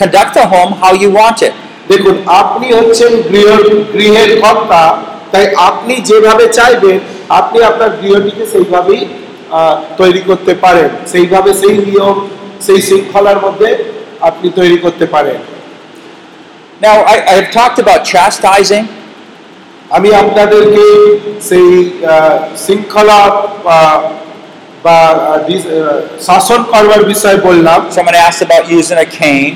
conduct the home how you want it. দেখুন আপনি হচ্ছেন গৃহ গৃহের কর্তা তাই আপনি যেভাবে চাইবেন আপনি আপনার গৃহটিকে সেইভাবেই আহ, তৈরি করতে পারেন সেইভাবে সেই নিয়ম সেই শৃঙ্খলার মধ্যে আপনি তৈরি করতে পারেন Now, I, I have talked about chastising. আমি আপনাদেরকে সেই শৃঙ্খলা বা শাসন করবার বিষয়ে বললাম Someone asked about using a cane.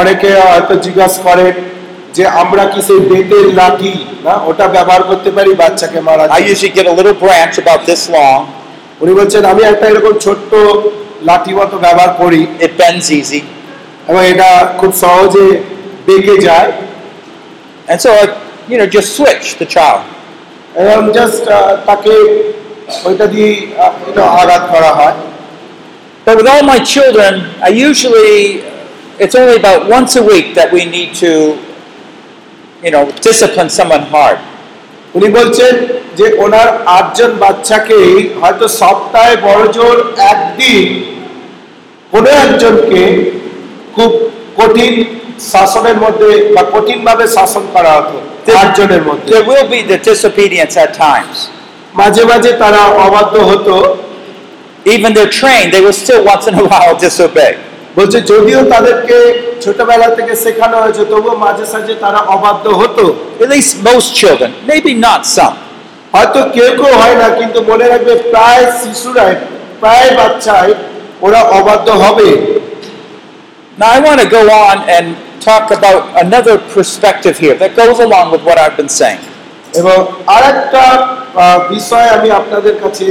অনেকে হয়তো জিজ্ঞাসা করেন যে আমরা কি সেই বেতের লাঠি না ওটা ব্যবহার করতে পারি বাচ্চাকে মারা I usually get a little branch about this long. উনি বলছেন আমি একটা এরকম ছোট্ট লাঠি মতো ব্যবহার করি It bends easy. এবং এটা খুব সহজে বেঁকে যায় And so I, you know, just switch the child. এবং জাস্ট তাকে ওইটা দিয়ে আহ, এটা আঘাত করা হয় But with all my children, I usually, it's only about once a week that we need to, you know, discipline someone hard. উনি বলছেন যে ওনার আটজন বাচ্চাকে হয়তো সপ্তাহে বড় জোর একদিন কোনো একজনকে খুব কঠিন শাসনের মধ্যে বা কঠিনভাবে শাসন করা হতো আটজনের মধ্যে There will be the disobedience at times. মাঝে মাঝে তারা অবাধ্য হতো Even they're trained, they will still once in a while disobey. বলছে যদিও তাদেরকে ছোটবেলা থেকে শেখানো হয়েছে তবুও মাঝে সাঝে তারা অবাধ্য হতো। At least most children, maybe not some. হয়তো কেউ কেউ হয় না কিন্তু মনে রাখবে প্রায় শিশুরাই প্রায় বাচ্চাই ওরা অবাধ্য হবে। Now I want to go on and talk about another perspective here that goes along with what I've been saying. এবং আর একটা বিষয় আমি আপনাদের কাছে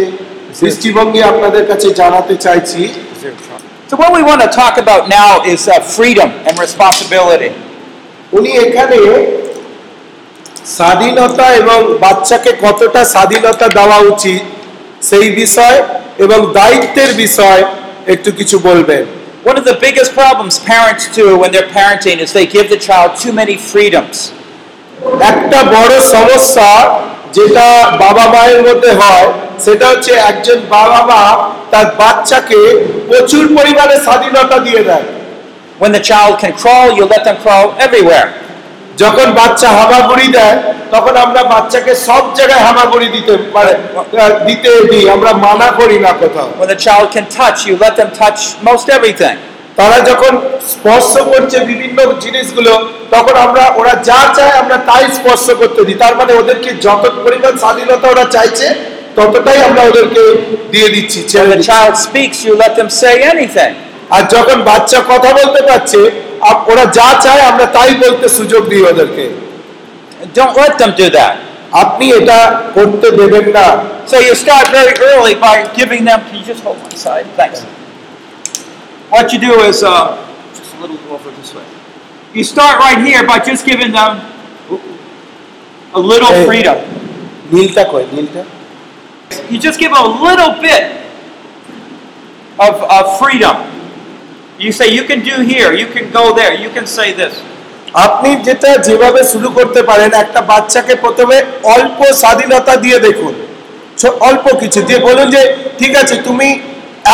দৃষ্টিভঙ্গি আপনাদের কাছে জানাতে চাইছি। So what we want to talk about now is uh, freedom and responsibility. উনি এখানে স্বাধীনতা এবং বাচ্চাকে কতটা স্বাধীনতা দেওয়া উচিত সেই বিষয় এবং দায়িত্বের বিষয় একটু কিছু বলবেন One of the biggest problems parents do when they're parenting is they give the child too many freedoms. একটা বড় সমস্যা যেটা বাবা মায়ের মধ্যে হয় সেটা হচ্ছে একজন বাবা মা তার বাচ্চাকে প্রচুর পরিমাণে স্বাধীনতা দিয়ে দেয় When the child can crawl, you let them crawl everywhere. যখন বাচ্চা হামাগুড়ি দেয় তখন আমরা বাচ্চাকে সব জায়গায় হামাগুড়ি দিতে পারে দিতে দিই আমরা মানা করি না কোথাও When the child can touch, you let them touch most everything. তারা যখন স্পর্শ করছে বিভিন্ন জিনিসগুলো তখন আমরা ওরা যা চায় আমরা তাই স্পর্শ করতে দিই তার মানে ওদেরকে যত পরিমাণ স্বাধীনতা ওরা চাইছে ততটাই আমরা ওদেরকে দিয়ে দিচ্ছি child speaks, you let them say anything. আর যখন বাচ্চা কথা বলতে পারছে ওরা যা চায় আমরা তাই বলতে সুযোগ দিই ওদেরকে Don't let them do that. আপনি এটা করতে দেবেন না So you start very early by giving them. Can you just hold one side? Thanks. What you do is uh, just a little over this way. You start right here by just giving them. a little Hey. freedom. নীলটা কই নীলটা You just give a little bit of, of freedom. You say, you can do here, you can go there, you can say this. আপনি যেটা যেভাবে শুরু করতে পারেন একটা বাচ্চাকে প্রথমে অল্প স্বাধীনতা দিয়ে দেখুন ছো- অল্প কিছু দিয়ে বলুন যে ঠিক আছে তুমি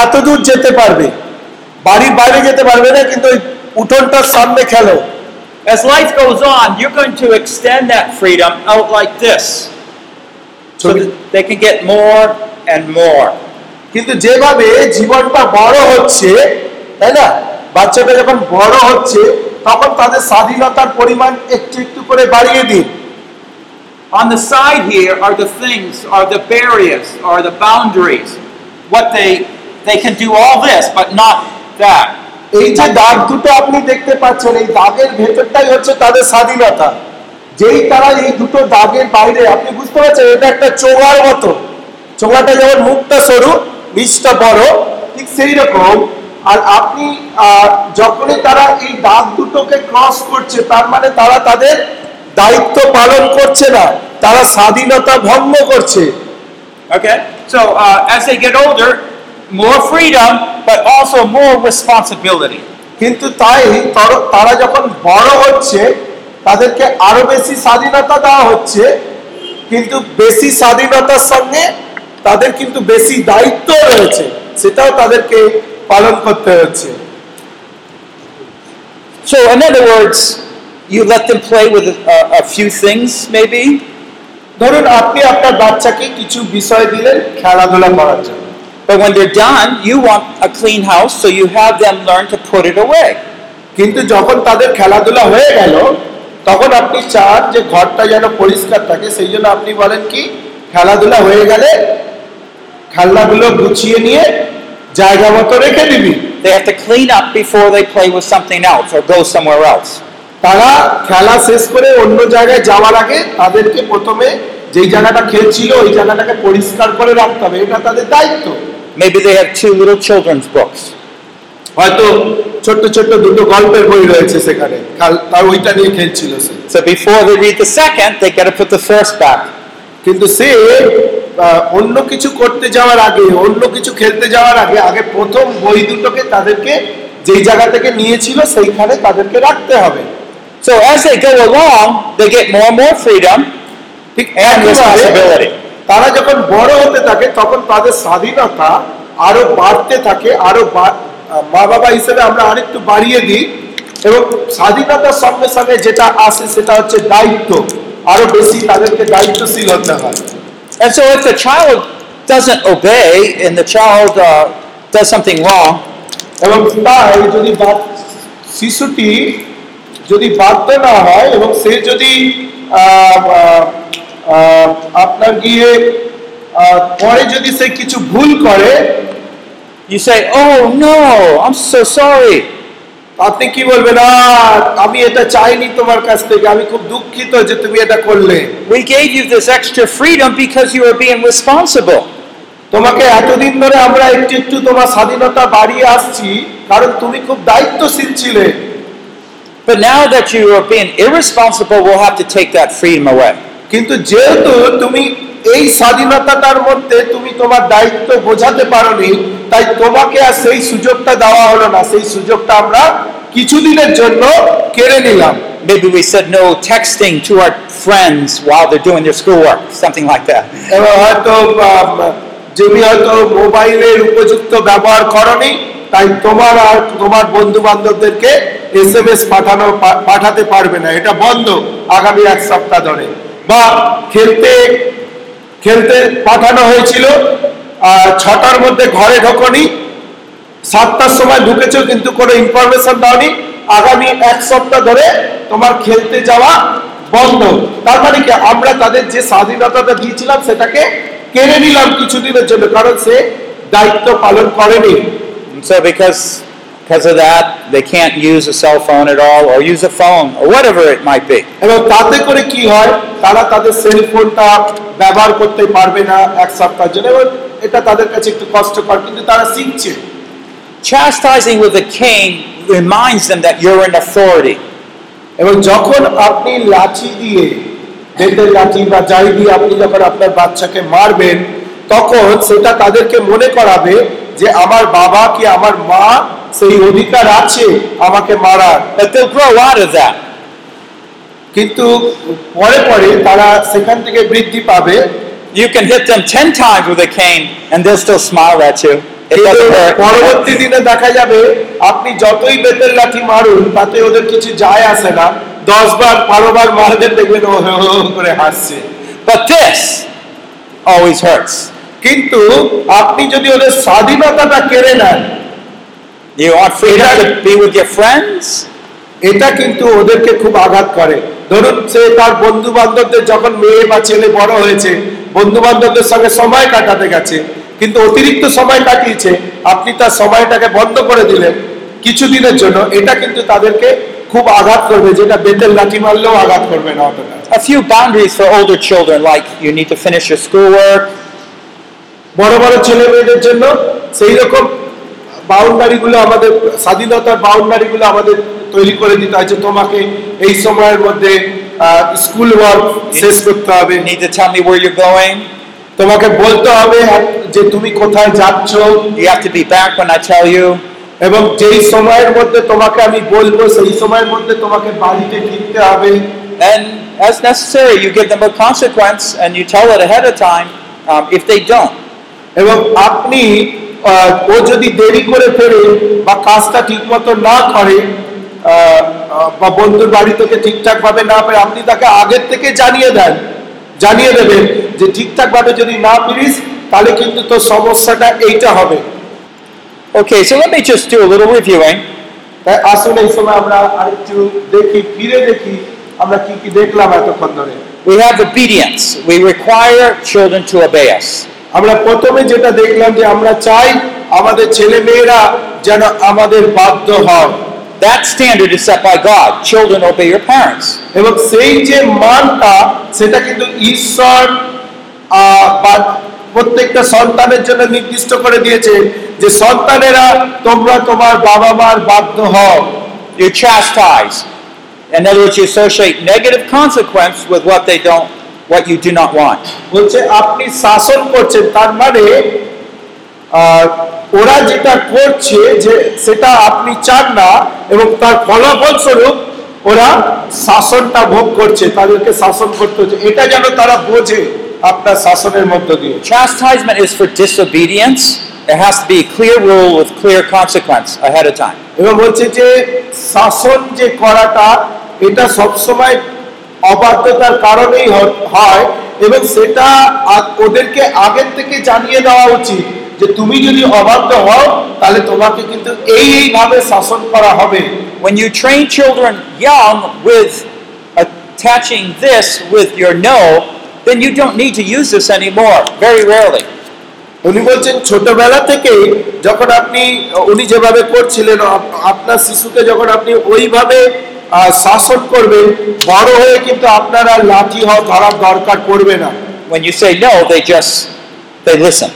এত দূর যেতে পারবে বাড়ির বাইরে যেতে পারবে না কিন্তু ওই উঠোনটার সামনে খেলো As life goes on, you're going to extend that freedom out like this. So that they can get more and more. কিন্তু যেভাবে জীবনটা বড় হচ্ছে তাই না বাচ্চাটা যখন বড় হচ্ছে তখন তাদের স্বাধীনতার পরিমাণ একটু একটু করে বাড়িয়ে দিন On the side here are the things, are the barriers, are the boundaries. What they they can do all this, but not that. এই যে দাগ দুটো আপনি দেখতে পাচ্ছেন এই দাগের ভেতরটাই হচ্ছে তাদের স্বাধীনতা যেই তারা এই দুটো দাগের বাইরে আপনি বুঝতে পারছেন এটা একটা চোঙার মতো চোঙাটা যেমন মুখটা সরু নিচটা বড় ঠিক সেই রকম আর আপনি আহ, যখনই তারা এই দাগ দুটোকে ক্রস করছে তার মানে তারা তাদের দায়িত্ব পালন করছে না তারা স্বাধীনতা ভঙ্গ করছে? So uh, as they get older, more freedom, but also more responsibility. কিন্তু তাই তারা যখন বড় হচ্ছে তাদেরকে আরও বেশি স্বাধীনতা দেওয়া হচ্ছে। কিন্তু বেশি স্বাধীনতার সঙ্গে তাদের কিন্তু বেশি দায়িত্ব রয়েছে সেটাও তাদেরকে পালন করতে হচ্ছে। So, in other words, you let them play with a, a few things, maybe, ধরুন আপনি আপনার বাচ্চাকে কিছু বিষয় দিলেন খেলাধুলা করার জন্য। But when they're done, you want a clean house, so you have them learn to put it away. কিন্তু যখন তাদের খেলাধুলা হয়ে গেল তখন আপনি চান যে ঘরটা যেন পরিষ্কার থাকে সেই জন্য আপনি বলেন কি খেলাধুলা হয়ে গেলে খেলনাগুলো গুছিয়ে নিয়ে জায়গা মতো রেখে দিবি They have to clean up before they play with something else or go somewhere else. তারা খেলা শেষ করে অন্য জায়গায় যাওয়ার আগে তাদেরকে প্রথমে যেই জায়গাটা খেলছিল ওই জায়গাটাকে পরিষ্কার করে রাখতে হবে এটা তাদের দায়িত্ব Maybe they have two little children's books. হয়তো ছোট্ট ছোট্ট দুটো গল্পের বই রয়েছে সেখানে তার ওইটা নিয়ে খেলছিল সে So before they read the second, they got to put the first back. কিন্তু সে অন্য কিছু করতে যাওয়ার আগে অন্য কিছু খেলতে যাওয়ার আগে আগে প্রথম বই দুটোকে তাদেরকে যেই জায়গা থেকে নিয়েছিল সেইখানে তাদেরকে রাখতে হবে So as they go along, they get more and more freedom ঠিক and responsibility. তারা যখন বড় হতে থাকে তখন তাদের স্বাধীনতা আরও বাড়তে থাকে আরও মা বাবা হিসেবে আমরা আরেকটু বাড়িয়ে দিই এবং স্বাধীনতার সঙ্গে সঙ্গে যেটা আসে সেটা হচ্ছে দায়িত্ব। আরও বেশি তাদেরকে দায়িত্বশীল হতে হয়। And so if the child doesn't obey and the child uh, does something wrong, এবং তাই যদি শিশুটি যদি বাধ্য না হয় এবং সে যদি আপনার গিয়ে পরে যদি সে কিছু ভুল করে you say, "Oh no, I'm so sorry." আপনি কি বলবেন আমি এটা চাইনি তোমার কাছ থেকে আমি খুব দুঃখিত যে তুমি এটা করলে We gave you this extra freedom because you were being responsible. তোমাকে এতদিন ধরে আমরা একটু একটু তোমার স্বাধীনতা বাড়িয়ে আসছি কারণ তুমি খুব দায়িত্বশীল ছিলে But now that you are being irresponsible, we'll have to take that freedom away. কিন্তু যেহেতু তুমি এই স্বাধীনতাটার মধ্যে তুমি তোমার দায়িত্ব বোঝাতে পারোনি তাই তোমাকে আর সেই সুযোগটা দেওয়া হলো না। সেই সুযোগটা আমরা কিছুদিনের জন্য কেড়ে নিলাম। Maybe we said no texting to our friends while they're doing their schoolwork, something like that. হয়তো তুমি হয়তো মোবাইলের উপযুক্ত ব্যবহার করনি তাই তোমার আর তোমার বন্ধু বান্ধবদেরকে এস এম এস পাঠানো পাঠাতে পারবে না। এটা বন্ধ আগামী এক সপ্তাহ ধরে। বা খেলতে খেলতে পাঠানো হয়েছিল। আর ছটার মধ্যে ঘরে ঢোকনি। সাতটার সময় ঢুকেছো কিন্তু কোনো ইনফরমেশন দাওনি। আগামী এক সপ্তাহ ধরে তোমার খেলতে যাওয়া বন্ধ। তার মানে কি, আমরা তাদের যে স্বাধীনতাটা দিয়েছিলাম, সেটাকে কেড়ে নিলাম কিছুদিনের জন্য, কারণ সে দায়িত্ব পালন করেনি। So, because because of that, they can't use a cell phone at all or use a phone or whatever it might be. এবং তাতে করে কি হয় তারা তাদের সেল ফোনটা ব্যবহার করতে পারবে না এক সপ্তাহের জন্য এবং এটা তাদের কাছে একটু কষ্টকর কিন্তু তারা শিখছে Chastising with a cane reminds them that you're in authority. এবং যখন আপনি লাঠি দিয়ে বেতের লাঠি বা যাই দিয়ে আপনি যখন আপনার বাচ্চাকে মারবেন তখন সেটা তাদেরকে মনে করাবে যে আমার বাবা কি আমার মা সেই অধিকার আছে আমাকে মারার. কিন্তু পরে পরে তারা সেখান থেকে বৃদ্ধি পাবে You can hit them 10 times with a cane and they'll still smile at you. পরবর্তী দিনে দেখা যাবে আপনি যতই বেতের লাঠি মারুন তাতে ওদের কিছু যায় আসে না দশ বার বারো বার মারদের দেখবেন করে হাসছে But this always hurts. কিন্তু আপনি যদি ওদের স্বাধীনতাটা কেড়ে নেন You want freedom to be with your friends? এটা কিন্তু ওদেরকে খুব আঘাত করে। ধরুন সে তার বন্ধু বান্ধবদের যখন মেয়ে বা ছেলে বড় হয়েছে বন্ধু বান্ধবদের সঙ্গে সময় কাটাতে গেছে কিন্তু অতিরিক্ত সময় কাটিয়েছে আপনি তার সময়টাকে বন্ধ করে দিলেন কিছুদিনের জন্য এটা কিন্তু তাদেরকে খুব আঘাত করবে যেটা বেতের লাঠি মারলেও আঘাত করবে না অতটা। A few boundaries for older children, like you need to finish your schoolwork, বড় বড় ছেলে মেয়েদের জন্য সেই রকম বাউন্ডারি গুলো আমাদের স্বাধীনতার বাউন্ডারি গুলো আমাদের তৈরি করে দিতে হয়েছে তোমাকে এই সময়ের মধ্যে স্কুল ওয়ার্ক শেষ করতে হবে। নিজে ছামি বই গোয়েন তোমাকে বলতে হবে যে তুমি কোথায় যাচ্ছ। ইয়াতি ব্যাক অন আচ্ছা ইউ এবং যেই সময়ের মধ্যে তোমাকে আমি বলব সেই সময়ের মধ্যে তোমাকে বাড়িতে ফিরতে হবে। And as necessary you give them a consequence and you tell it ahead of time um, if they don't. এবং আপনি ও যদি দেরি করে ফেরে বা কাজটা ঠিক মতো না করে বা বন্ধুর বাড়ি থেকে ঠিকঠাক ভাবে না পারে আপনি তাকে আগের থেকে জানিয়ে দেন জানিয়ে দেবেন যে ঠিকঠাক ভাবে যদি না ফিরিস তাহলে কিন্তু তোর সমস্যাটা এইটা হবে Okay, so let me just do a little reviewing. তাই আসুন এই সময় আমরা আরেকটু দেখি ফিরে দেখি আমরা কি কি দেখলাম এতক্ষণ ধরে We have obedience. We require children to obey us. আমরা প্রথমে যেটা দেখলাম যে আমরা চাই আমাদের ছেলে মেয়েরা যেন আমাদের বাধ্য হয় That standard is set by God. Children obey your parents. এবং সেই যে মানটা সেটা কিন্তু ঈশ্বর প্রত্যেকটা সন্তানের জন্য নির্দিষ্ট করে দিয়েছে যে সন্তানেরা তোমরা তোমার বাবা মার বাধ্য হও You chastise. In other words, you associate negative consequence with what they don't, what you do not want. বলছে আপনি শাসন করছেন তার মানে ওরা যেটা করছে যে সেটা আপনি চান না এবং তার ফলাফল স্বরূপ ওরা শাসনটা ভোগ করছে তাদেরকে শাসন করতে হচ্ছে এটা যেন তারা বোঝে আপনার শাসনের মধ্য দিয়ে Chastisement is for disobedience. Has to be a clear rule with clear consequence ahead of time. এবং বলছে যে শাসন যে করাটা এটা সবসময় অবাধ্যতার কারণেই হয় এবং সেটা ওদেরকে আগের থেকে জানিয়ে দেওয়া উচিত যে তুমি যদি অবাধ্য হও তাহলে তোমাকে কিন্তু এই এইভাবে শাসন করা হবে When you train children young with attaching this with your no, then you don't need to use this anymore, very rarely. উনি বলছেন ছোটবেলা থেকে যখন আপনি উনি যেভাবে করছিলেন আপ- আপনার শিশুকে যখন আপনি ওইভাবে শাসন করবেন বড় হয়ে কিন্তু আপনার আর লাঠি হওয়া ধরার দরকার পড়বে না When you say no, they just they listen.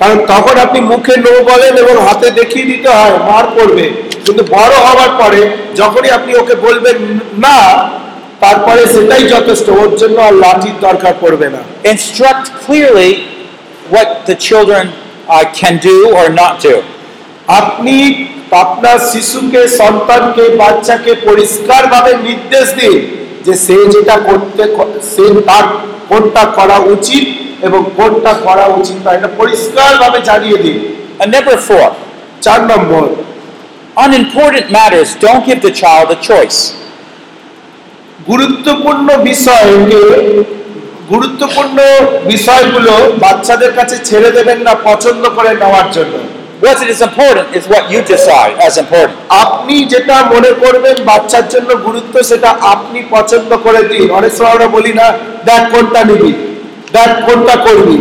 কারণ তখন আপনি মুখে নো বলেন এবং হাতে দেখিয়ে দিতে হয় মার পড়বে কিন্তু বড় হওয়ার পরে যখনই আপনি ওকে বলবেন না তারপরে সেটাই যথেষ্ট ওর জন্য আর লাঠির দরকার পড়বে না Instruct clearly what the children uh, can do or not do. আপনি আপনার শিশুকে সন্তানকে বাচ্চাকে পরিষ্কারভাবে নির্দেশ দিন যে সে যেটা করতে সে তার কোনটা করা উচিত এবং কোনটা করা উচিত না এটা পরিষ্কারভাবে জানিয়ে দিন। And number four, চার নম্বর। unimportant matters don't give the child a choice. গুরুত্বপূর্ণ বিষয়কে গুরুত্বপূর্ণ বিষয়গুলো বাচ্চাদের কাছে ছেড়ে দেবেন না পছন্দ করে নেওয়ার জন্য। What is important is what you decide as important. আপনি যেটা মনে করবেন বাচ্চার জন্য গুরুত্ব সেটা আপনি পছন্দ করে দিন অনেক সময় আমরা বলি না দেখ কোনটা নিবি দেখ কোনটা করবি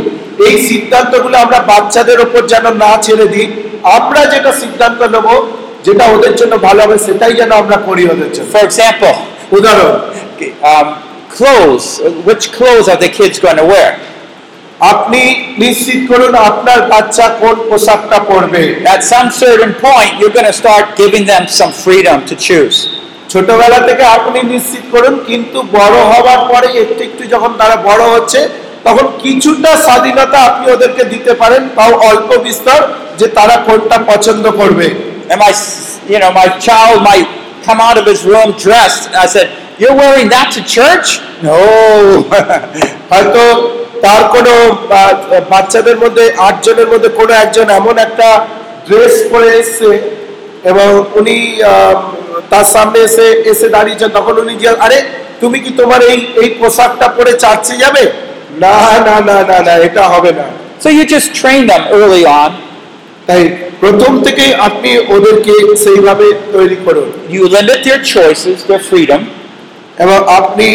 এই সিদ্ধান্তগুলো আমরা বাচ্চাদের ওপর যেন না ছেড়ে দিই আমরা যেটা সিদ্ধান্ত নেব যেটা ওদের জন্য ভালো হবে সেটাই যেন আমরা করি ওদের জন্য For example, উদাহরণ um, clothes. Which clothes are the kids going to wear? আপনি নিশ্চিত করুন আপনার বাচ্চা কোন পোশাকটা পরবে At some certain point, you're going to start giving them some freedom to choose. ছোটবেলা থেকে আপনি নিশ্চিত করুন কিন্তু বড় হওয়ার পরে একটু একটু যখন তারা বড় হচ্ছে তখন কিছুটা স্বাধীনতা আপনি ওদেরকে দিতে পারেন তাও অল্প বিস্তর যে তারা কোনটা পছন্দ করবে And my, you know, my child might come out of his room dressed. And I said, "You're wearing that to church?" No. হয়তো তার কোনো বাচ্চাদের মধ্যে আটজনের মধ্যে কোনো একজন এমন একটা ড্রেস পরে এসছে এবং উনি তার সামনে এসে এসে দাঁড়িয়েছেন তখন উনি জিজ্ঞাসা আরে তুমি কি তোমার এই এই পোশাকটা পরে চার্চে যাবে? না না না না না এটা হবে না। So you just train them early on. তাই প্রথম থেকেই আপনি ওদেরকে সেইভাবে তৈরি করুন। You limit their choices, their freedom, এবং আপনি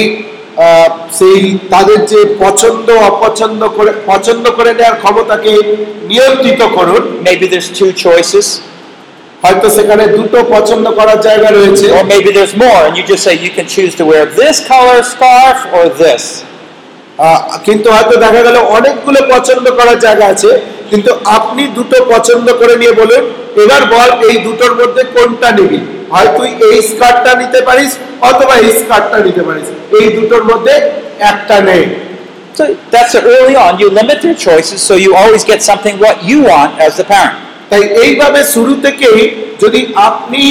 সেই তাদের যে পছন্দ অপছন্দ করে পছন্দ করে নেওয়ার ক্ষমতাকে নিয়ন্ত্রিত করুন। Maybe there's two choices, হয়তো সেখানে দুটো পছন্দ করার জায়গা রয়েছে। Or maybe there's more, and you just say you can choose to wear this color scarf or this. কিন্তু হয়তো দেখা গেল অনেকগুলো পছন্দ করার জায়গা আছে কিন্তু আপনি দুটো পছন্দ করে নিয়ে বলুন এবার বল এই দুটোর মধ্যে কোনটা নিবি হয় তুই এই স্কার্টটা নিতে পারিস অথবা এই স্কার্টটা নিতে পারিস এই দুটোর মধ্যে একটা নেই So that's early on. You limit their choices, so you always get something what you want as the parent. তাই এইভাবে শুরু থেকেই যদি আপনি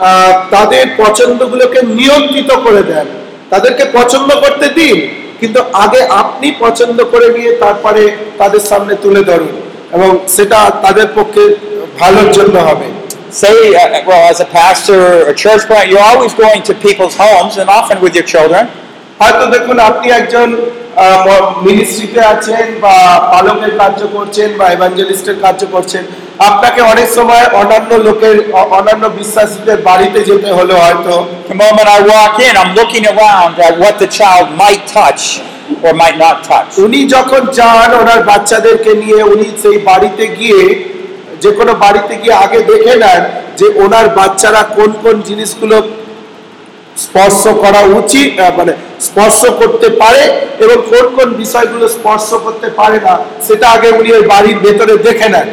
আহ, তাদের পছন্দগুলোকে নিয়ন্ত্রিত করে দেন তাদেরকে পছন্দ করতে দিন কিন্তু আগে আপনি পছন্দ করে নিয়ে তারপরে তাদের সামনে তুলে ধরুন এবং সেটা তাদের পক্ষে ভালোর জন্য হবে Say, uh, well, as a pastor or church parent, you're always going to people's homes and often with your children. হয়তো দেখুন আপনি একজন মিনিস্ট্রিতে আছেন বা পালকের কার্য করছেন বা এভাঞ্জেলিস্টের কার্য করছেন আপনাকে অনেক সময় অন্যান্য লোকের অ- অন্যান্য বিশ্বাসীদের বাড়িতে যেতে হলো হয়তো The moment I walk in, I'm looking around at what the child might touch Or might not touch. উনি যখন যান ওনার বাচ্চাদেরকে নিয়ে উনি সেই বাড়িতে গিয়ে যে কোনো বাড়িতে গিয়ে আগে দেখে নেন যে ওনার বাচ্চারা কোন কোন জিনিসগুলো স্পর্শ করা উচিত মানে স্পর্শ করতে পারে এবং কোন কোন বিষয়গুলো স্পর্শ করতে পারে না সেটা আগে উনি ওই বাড়ির ভেতরে দেখে নেন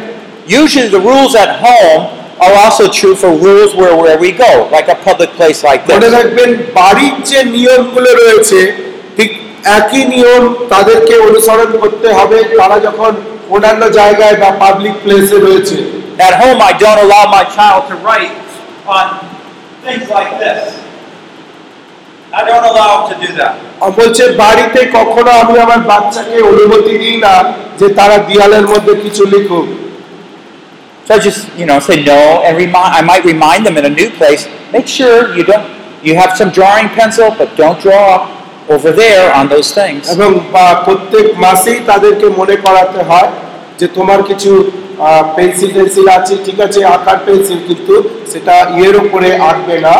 Usually, the rules at home are also true for rules where, where we go, like a public place like মনে this. রাখবেন বাড়ির যে নিয়মগুলো রয়েছে ঠিক একই নিয়ম তাদেরকে অনুসরণ করতে হবে তারা যখন অন্যান্য জায়গায় বা পাবলিক প্লেসে রয়েছে At home, I don't allow my child to write on things like this. I don't allow him to do that. আর বলছে বাড়িতে কখনো আমি আমার বাচ্চাকে অনুমতি দিই না যে তারা দেয়ালের মধ্যে কিছু লিখুক So I just, you know, say no and remind. I might remind them in a new place. Make sure you don't. You have some drawing pencil, but don't draw over there on those things. এবং প্রত্যেক মাসেই তাদেরকে মনে করাতে হয় যে তোমার কিছু পেন্সিল টেন্সিল আছে ঠিক আছে আঁকার পেন্সিল কিন্তু সেটা ইয়ের উপরে আঁকবে না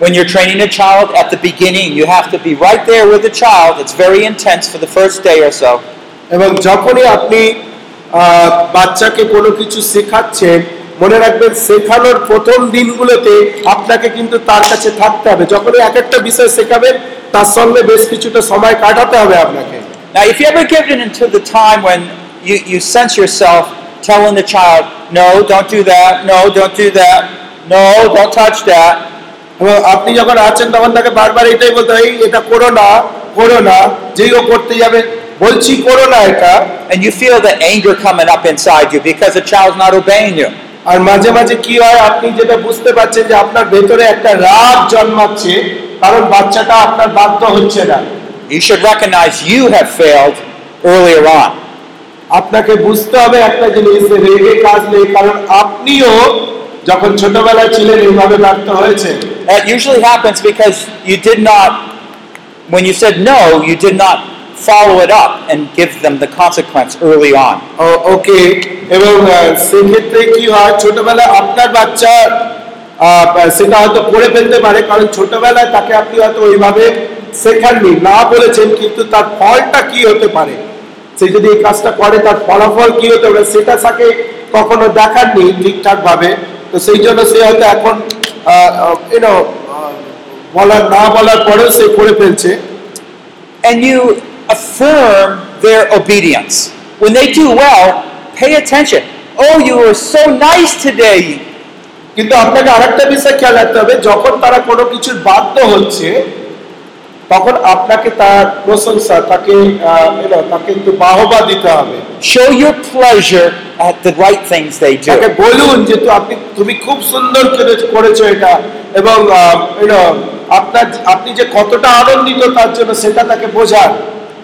When you're training a child at the beginning, you have to be right there with the child. It's very intense for the first day or so. এবং যখনই আপনি বাচ্চাকে কোনো কিছু শেখাচ্ছেন মনে রাখবেন শেখানোর প্রথম দিনগুলোতে আপনাকে কিন্তু তার কাছে থাকতে হবে যখনই এক একটা বিষয় শেখাবেন তার সঙ্গে বেশ কিছুটা সময় কাটাতে হবে আপনাকে Now, if you ever get it into the time when you, you sense yourself telling the child, no, don't do that, no, don't do that, no, don't touch that, এবং আপনি যখন আছেন তখন তাকে বারবার এটাই বলতে হয় "এই, এটা করো না করো না যেই ও করতে যাবে বলছি করো না এটা and you feel the anger coming up inside you because the child's not obeying you. আর মাঝে মাঝে কি হয় আপনি যেটা বুঝতে পারছেন যে আপনার ভেতরে একটা রাগ জন্মাচ্ছে কারণ বাচ্চাটা আপনার বাধ্য হচ্ছে না You should recognize you have failed earlier on. আপনাকে বুঝতে হবে একটা জিনিস যে রেগে কাজ নেই কারণ আপনিও যখন ছোটবেলায় ছিলেন এইভাবে ব্যর্থ হয়েছে That usually happens because you did not, when you said no, you did not follow it up and give them the consequence early on. ও- ওকে এবং আহ, সেক্ষেত্রে কি হয় ছোটবেলায় আপনার বাচ্চা আহ, সেটা হয়তো করে ফেলতে পারে কারণ ছোটবেলায় তাকে আপনি হয়তো ওইভাবে শেখাননি না বলেছেন কিন্তু তার ফলটা কি হতে পারে সে যদি এই কাজটা করে তার ফলাফল কি হতে পারে সেটা তাকে কখনো দেখাননি ঠিকঠাক ভাবে তো সেই জন্য সে হয়তো এখন বলার না বলার পরেও সে করে ফেলছে And you affirm their obedience. When they do well, pay attention. Oh, you were so nice today. কিন্তু আপনাকে আরেকটা বিষয় খেয়াল রাখতে হবে যখন তারা কোনো কিছুর বাধ্য হচ্ছে তখন আপনাকে তার প্রশংসা তাকে তাকে একটু বাহবা দিতে হবে Show your pleasure at the right things they তাকে do. বলুন যে আপনি তুমি খুব সুন্দর করে- করেছ এটা এবং you আপনার আপনি যে কতটা আনন্দিত তার জন্য সেটা তাকে বোঝান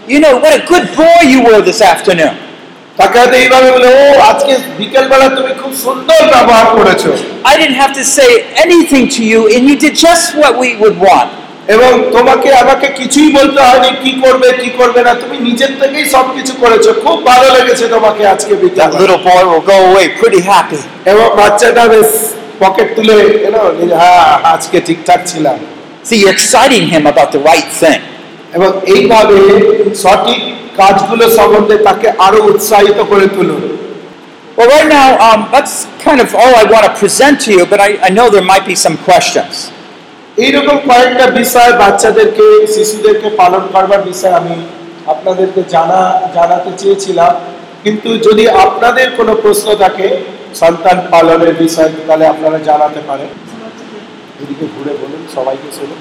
You know, what a good boy you were this afternoon. তাকে হয়তো এইভাবে বলে ও আজকে বিকেলবেলা তুমি খুব সুন্দর ব্যবহার করেছো I didn't have to say anything to you, and you did just what we would want. এবং তোমাকে আমাকে কিছুই বলতে হয়নি কি করবে কি করবে না তুমি নিজের থেকেই সবকিছু করেছো খুব ভালো লেগেছে তোমাকে আজকে বিকেল That little boy will go away pretty happy. এবং বাচ্চাটা বেশ পকেট তুলে এলো হ্যাঁ আজকে ঠিকঠাক ছিলাম See, you're exciting him about the right thing. এবং এইভাবে সঠিক কাজগুলো সম্বন্ধে তাকে আরও উৎসাহিত করে তুলুন। Well, right now, um, that's kind of all I want to present to you, but I, I know there might be some questions. এইরকম কয়েকটা বিষয় বাচ্চাদেরকে শিশুদেরকে পালন করবার বিষয় আমি আপনাদেরকে জানা জানাতে চেয়েছিলাম। কিন্তু যদি আপনাদের কোনো প্রশ্ন থাকে সন্তান পালনের বিষয়ে তাহলে আপনারা জানাতে পারেন। এদিকে ঘুরে বলুন সবাইকে শুনুন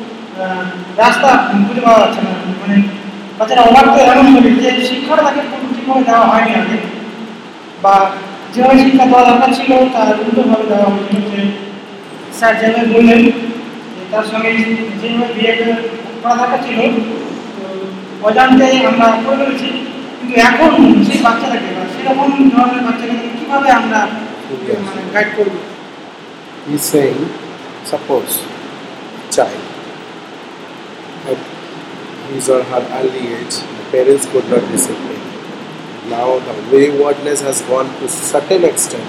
রাস্তা খুঁজে পাওয়া যাচ্ছে না। মানে বাচ্চারা অবাক তো এমন হবে যে শিক্ষাটা তাকে ঠিকভাবে দেওয়া হয়নি আগে। বা যেভাবে শিক্ষা দেওয়া দরকার ছিল তার উল্টোভাবে দেওয়া যে স্যার যেভাবে বললেন তার সঙ্গে যেভাবে বিয়ে করা দরকার ছিল তো অজান্তেই আমরা করে ফেলেছি। কিন্তু এখন সেই বাচ্চাটাকে বা সেরকম ধরনের বাচ্চাকে কীভাবে আমরা মানে গাইড করব? He's saying, suppose child at his or her early age, the parents could not discipline. Now the waywardness has gone to certain extent,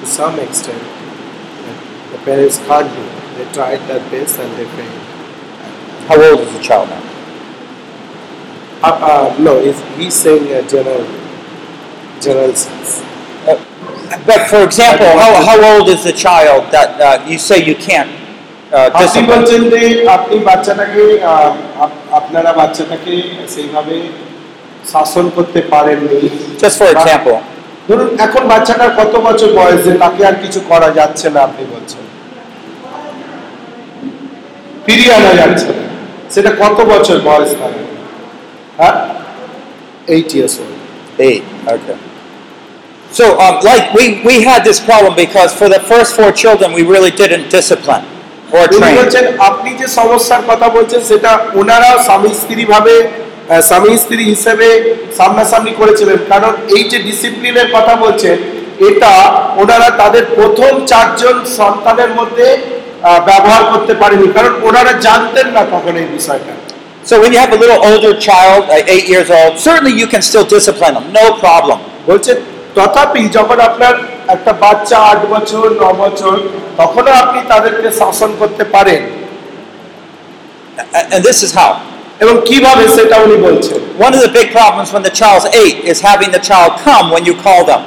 to some extent, that the parents can't do. They tried their best and they failed. How old is the child now? Uh, uh, no, he's, he's saying a general, general sense. But for example, how, how old is the child that uh, you say you can't uh, আপনি discipline? বলছেন যে আপনি বাচ্চাটাকে আহ, up- আপনারা বাচ্চাটাকে সেইভাবে শাসন করতে পারেননি Just for example. ধরুন এখন বাচ্চাটার কত বছর বয়স যে তাকে আর কিছু করা যাচ্ছে না আপনি বলছেন ফিরিয়ে আনা যাচ্ছে না সেটা কত বছর বয়স তার হ্যাঁ eight years old Eight. Okay. So, um, like we we had this problem because for the first four children we really didn't discipline or উনি বলছেন আপনি যে সমস্যার কথা বলছেন সেটা ওনারা স্বামী স্ত্রী ভাবে স্বামী স্ত্রী হিসেবে সামনাসামনি করেছিলেন। কারণ এই যে ডিসিপ্লিনের কথা বলছেন এটা ওনারা তাদের প্রথম চারজন সন্তানের মধ্যে ব্যবহার করতে পারেনি। কারণ ওনারা জানতেন না তখন এই বিষয়টা। So when you have a little older child, uh, eight years old, certainly you can still discipline them, no problem. বলছে তথাপি যখন আপনার একটা বাচ্চা আট বছর ন বছর তখনও আপনি তাদেরকে শাসন করতে পারেন A- And this is how. এবং কিভাবে সেটা উনি বলছেন One of the big problems when the child's eight is having the child come when you call them.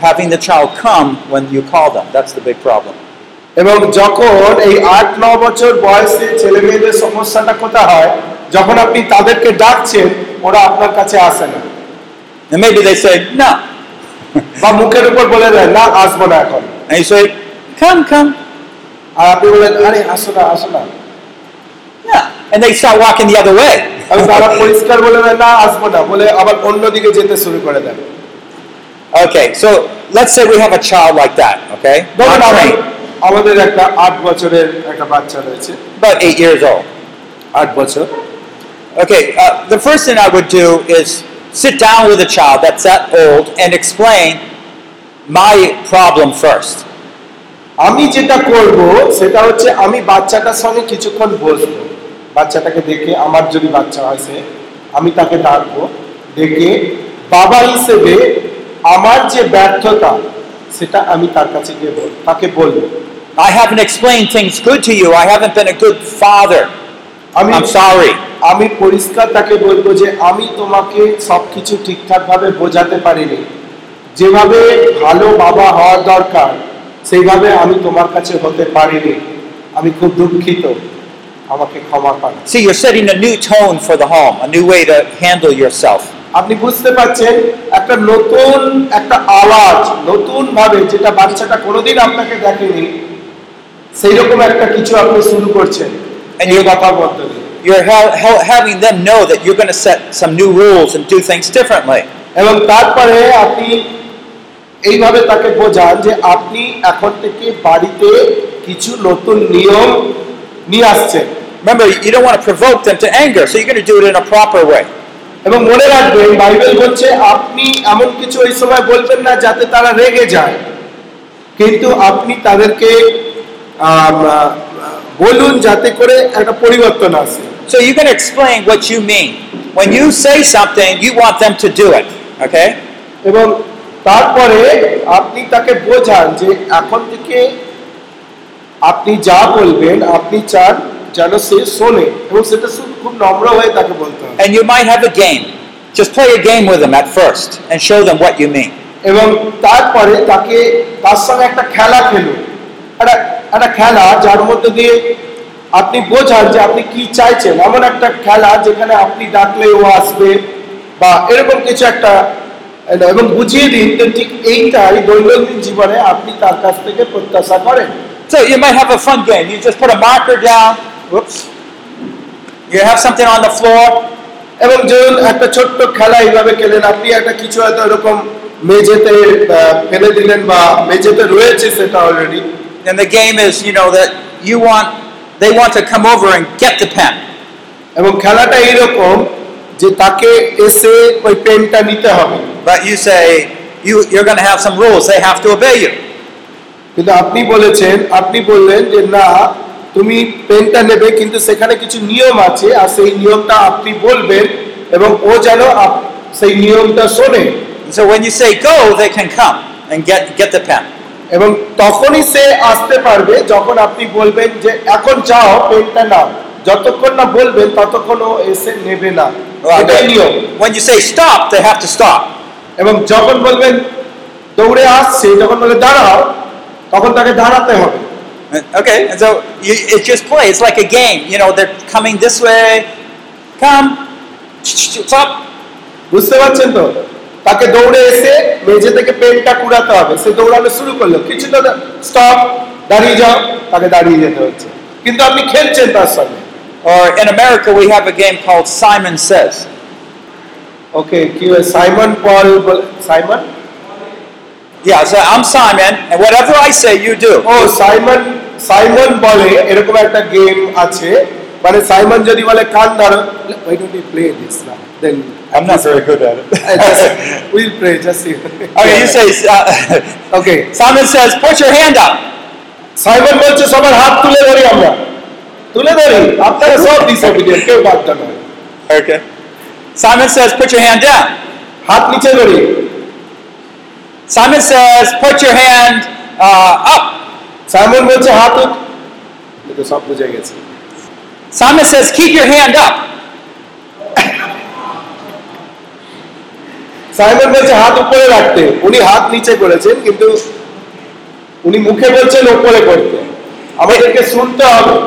Having the child come when you call them. That's the big problem. এবং যখন এই আট ন বছর বয়সে ছেলে মেয়েদের সমস্যাটা কোথায় হয় যখন আপনি তাদেরকে ডাকছেন ওরা আপনার কাছে আসে না And maybe they say, no. বা মুখের উপর বলে দেয় না আসবো না এখন And you say, come, come. আর আপনি বলেন আরে আসো না আসো না Yeah. And they start walking the other way. আর তারা পরিষ্কার বলে দেয় না আসবো না বলে আবার অন্যদিকে যেতে শুরু করে দেয় Okay, so let's say we have a child like that, okay? ধরুন Not আমার- trained, আমাদের একটা আট বছরের একটা বাচ্চা রয়েছে about eight years old. আট বছর Okay, uh, the first thing I would do is sit down with a child that's that old and explain my problem first. আমি যেটা করব সেটা হচ্ছে আমি বাচ্চাটার সঙ্গে কিছুক্ষণ বসবো বাচ্চাটাকে দেখে আমার যদি বাচ্চা হয় সে আমি তাকে ডাকবো ডেকে বাবা হিসেবে আমার যে ব্যর্থতা সেটা আমি তার কাছে গিয়ে বল তাকে বলবো I haven't explained things good to you. I haven't been a good father. আমি I'm sorry. আমি পরিষ্কার তাকে বলব যে আমি তোমাকে সবকিছু ঠিকঠাক ভাবে বোঝাতে পারিনি। যেভাবে ভালো বাবা হওয়ার দরকার সেইভাবে আমি তোমার কাছে হতে পারিনি। আমি খুব দুঃখিত। আমাকে ক্ষমা করো। See, you're setting a new tone for the home, a new way to handle yourself. আপনি বুঝতে পারছেন? একটা নতুন একটা আওয়াজ নতুন ভাবে যেটা বাচ্চাটা কোনোদিন আপনাকে দেখেনি সেই রকম একটা কিছু আপনি শুরু করছেন। And এই you- কথার বদলে You're hel- hel- having them know that you're going to set some new rules and do things differently. এবং তারপরে আপনি এইভাবে তাকে বোঝান যে আপনি এখন থেকে বাড়িতে কিছু নতুন নিয়ম নিয়ে আসছেন Remember, you don't want to provoke them to anger, so you're going to do it in a proper way. এবং মনে রাখবেন বাইবেল বলছে আপনি এমন কিছু ওই সময় বলবেন না যাতে তারা রেগে যায় কিন্তু আপনি তাদেরকে আম, আহ, বলুন যাতে করে একটা পরিবর্তন আসে। So you can explain what you mean when you say something you want them to do it okay? এবং তারপরে আপনি তাকে বোঝান যে এখন থেকে আপনি যা বলবেন আপনি চান যেন সে শোনে এবং সেটা শুধু খুব নম্র হয়ে তাকে বলতে হবে। And you might have a game. Just play a game with them at first and show them what you mean. এবং তারপরে তাকে তার সঙ্গে একটা খেলা খেলুন। একটা একটা খেলা যার মধ্যে দিয়ে আপনি বোঝান যে আপনি কি চাইছেন এমন একটা খেলা যেখানে আপনি ডাকলে ও আসবে বা এরকম কিছু একটা এবং বুঝিয়ে দিন যে ঠিক এইটাই দৈনন্দিন জীবনে আপনি তার কাছ থেকে প্রত্যাশা করেন So you might have a fun game. You just put a marker down. Whoops. You have something on the floor. এবং ধরুন একটা ছোট্ট খেলা এইভাবে খেলেন আপনি একটা কিছু হয়তো এরকম মেঝেতে ফেলে দিলেন বা মেঝেতে রয়েছে সেটা already And the game is, you know, that you want, they want to come over and get the pen. এবং খেলাটা এইরকম যে তাকে এসে ওই পেনটা নিতে হবে But you say, you, you're going to have some rules. They have to obey you. কিন্তু আপনি বলেছেন আপনি বললেন যে না তুমি পেনটা নেবে কিন্তু সেখানে কিছু নিয়ম আছে আর সেই নিয়মটা আপনি বলবেন এবং ও যেন আপ- সেই নিয়মটা শোনে And so when you say go, they can come and get, get the pen. এবং তখনই সে আসতে পারবে যখন আপনি বলবেন যে এখন যাও পেনটা নাও যতক্ষণ না বলবেন ততক্ষণ ও এসে নেবে না এটাই নিয়ম When you say stop, they have to stop. এবং যখন বলবেন দৌড়ে আসছে যখন বলে দাঁড়াও তখন তাকে দাঁড়াতে হবে Okay, and so you, it just play. It's like a game. You know, they're coming this way. Come. Stop. বুঝতে পারছেন তো তাকে দৌড়ে এসে মেঝে থেকে পেনটা কুড়াতে হবে। সে দৌড়ানো শুরু করল। কিছুটা স্টপ দাঁড়িয়ে যাও। তাকে দাঁড়িয়ে যেতে হচ্ছে। কিন্তু আপনি খেলছেন তার সঙ্গে। Or in America, we have a game called Simon Says. কি Simon Paul Simon Yeah, so I'm Simon, and whatever I say, you do. ও সাইমন সাইমন বলে এরকম একটা গেম আছে। মানে সাইমন যদি বলে কান ধরো why don't we play this now? then I'm not very good at it. we'll play just see okay, you say, uh, okay Simon says, put your hand up. Simon বলছে সবার হাত তুলে ধরি আমরা তুলে ধরি আপনারা সব ডিসঅবিডিয়েন্ট কেউ বাধ্য নয় Okay. Simon says, put your hand down. হাত নিচে ধরি Simon says, put your hand uh, up. Simon বলছে হাত উঠ এ তো সব বুঝে গেছে Simon says, keep your hand up. Simon বলছে হাত উপরে রাখতে। উনি হাত নিচে করেছেন কিন্তু উনি মুখে বলছেন উপরে করতে। আমাদেরকে শুনতে হবে।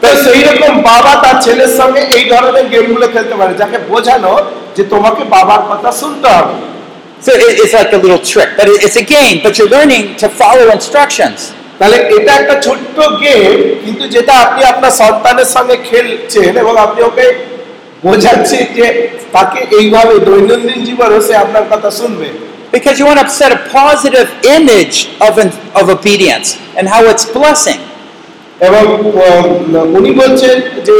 তো সেই রকম বাবা তার ছেলের সঙ্গে এই ধরনের গেমগুলো খেলতে পারে যাকে বোঝানো যে তোমাকে বাবার কথা শুনতে হবে। So it- it's like a little trick, but it- it's a game, but you're learning to follow instructions. তাহলে এটা একটা ছোট্ট গেম কিন্তু যেটা আপনি আপনার সন্তানের সঙ্গে খেলছেন এবং আপনি ওকে বোঝাচ্ছেন যে তাকে এইভাবে দৈনন্দিন জীবনে সে আপনার কথা শুনবে Because you want to set a positive image of, an, of obedience and how it's blessing. এবং উনি বলছেন যে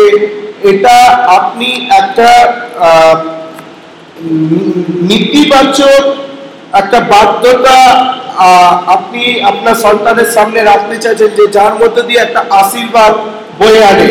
এটা আপনি একটা নীতিবাচক একটা বাধ্যতা আপনি আপনার সন্তানের সামনে রাখতে চাইছেন যে যার মধ্যে দিয়ে একটা আশীর্বাদ বয়ে আনে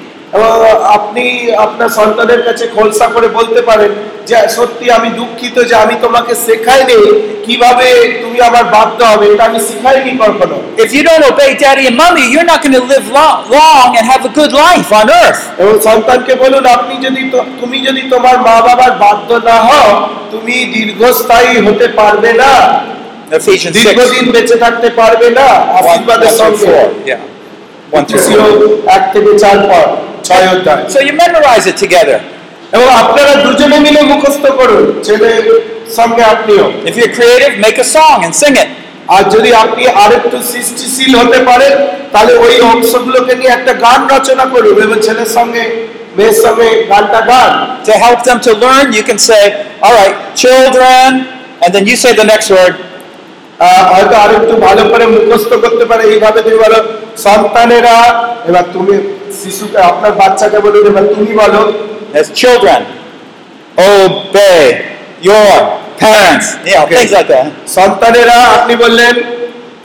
এবং আপনি আপনার সন্তানের কাছে খোলসা করে বলতে পারেন যে সত্যি আমি দুঃখিত যে আমি তোমাকে শেখাইনি কীভাবে তুমি আমার বাধ্য হবে এটা আমি শিখাইনি কখনো If you don't obey daddy and mommy, you're not going to live long, long and have a good life on earth. এবং সন্তানকে বলুন আপনি যদি তুমি যদি তোমার মা বাবার বাধ্য না হও তুমি দীর্ঘস্থায়ী হতে পারবে না Ephesians 6, 1 দীর্ঘদিন বেঁচে থাকতে পারবে না আশীর্বাদের সঙ্গে Yeah. 1 through এফেসীয় 4. এক থেকে চার পর ছয় অধ্যায় So you memorize it together. এবং আপনারা দুজনে মিলে মুখস্থ করুন ছেলের সঙ্গে আপনিও If you're creative, make a song and sing it. আর যদি আপনি আরেকটু সৃষ্টিশীল হতে পারেন তাহলে ওই অংশগুলোকে নিয়ে একটা গান রচনা করুন এবং ছেলের সঙ্গে মেয়ের সঙ্গে গানটা গান To help them to learn, you can say, all right, children, and then you say the next word, আহ, হয়তো আরেকটু ভালো করে মুখস্থ করতে পারে এইভাবে তুমি বলো সন্তানেরা এবার তুমি শিশুকে আপনার বাচ্চাকে বলুন এবার তুমি বলো as children, obey your parents. You know, Okay. things like that. সন্তানেরা আপনি বললেন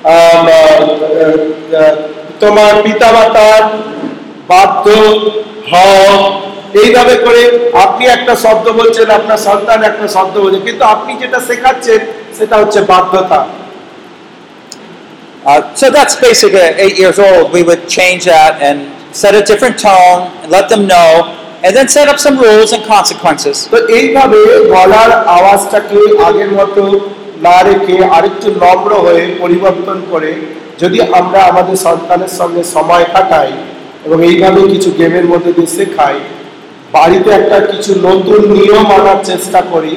আম, আহ, আহ, তোমার পিতা মাতার বাধ্য হও এইভাবে করে আপনি একটা শব্দ বলছেন আপনার সন্তান একটা শব্দ বলছে কিন্তু আপনি যেটা শেখাচ্ছেন সেটা হচ্ছে বাধ্যতা Uh, so that's basically at eight years old. We would change that and set a different tone and let them know, and then set up some rules and consequences. তো এইভাবে গলার আওয়াজটাকে আগের মতো না রেখে আরেকটু নম্র হয়ে পরিবর্তন করে যদি আমরা আমাদের সন্তানের সঙ্গে সময় কাটাই এবং এইভাবে কিছু গেমের মধ্যে দিয়ে শেখাই বাড়িতে একটা কিছু নতুন নিয়ম আনার চেষ্টা করি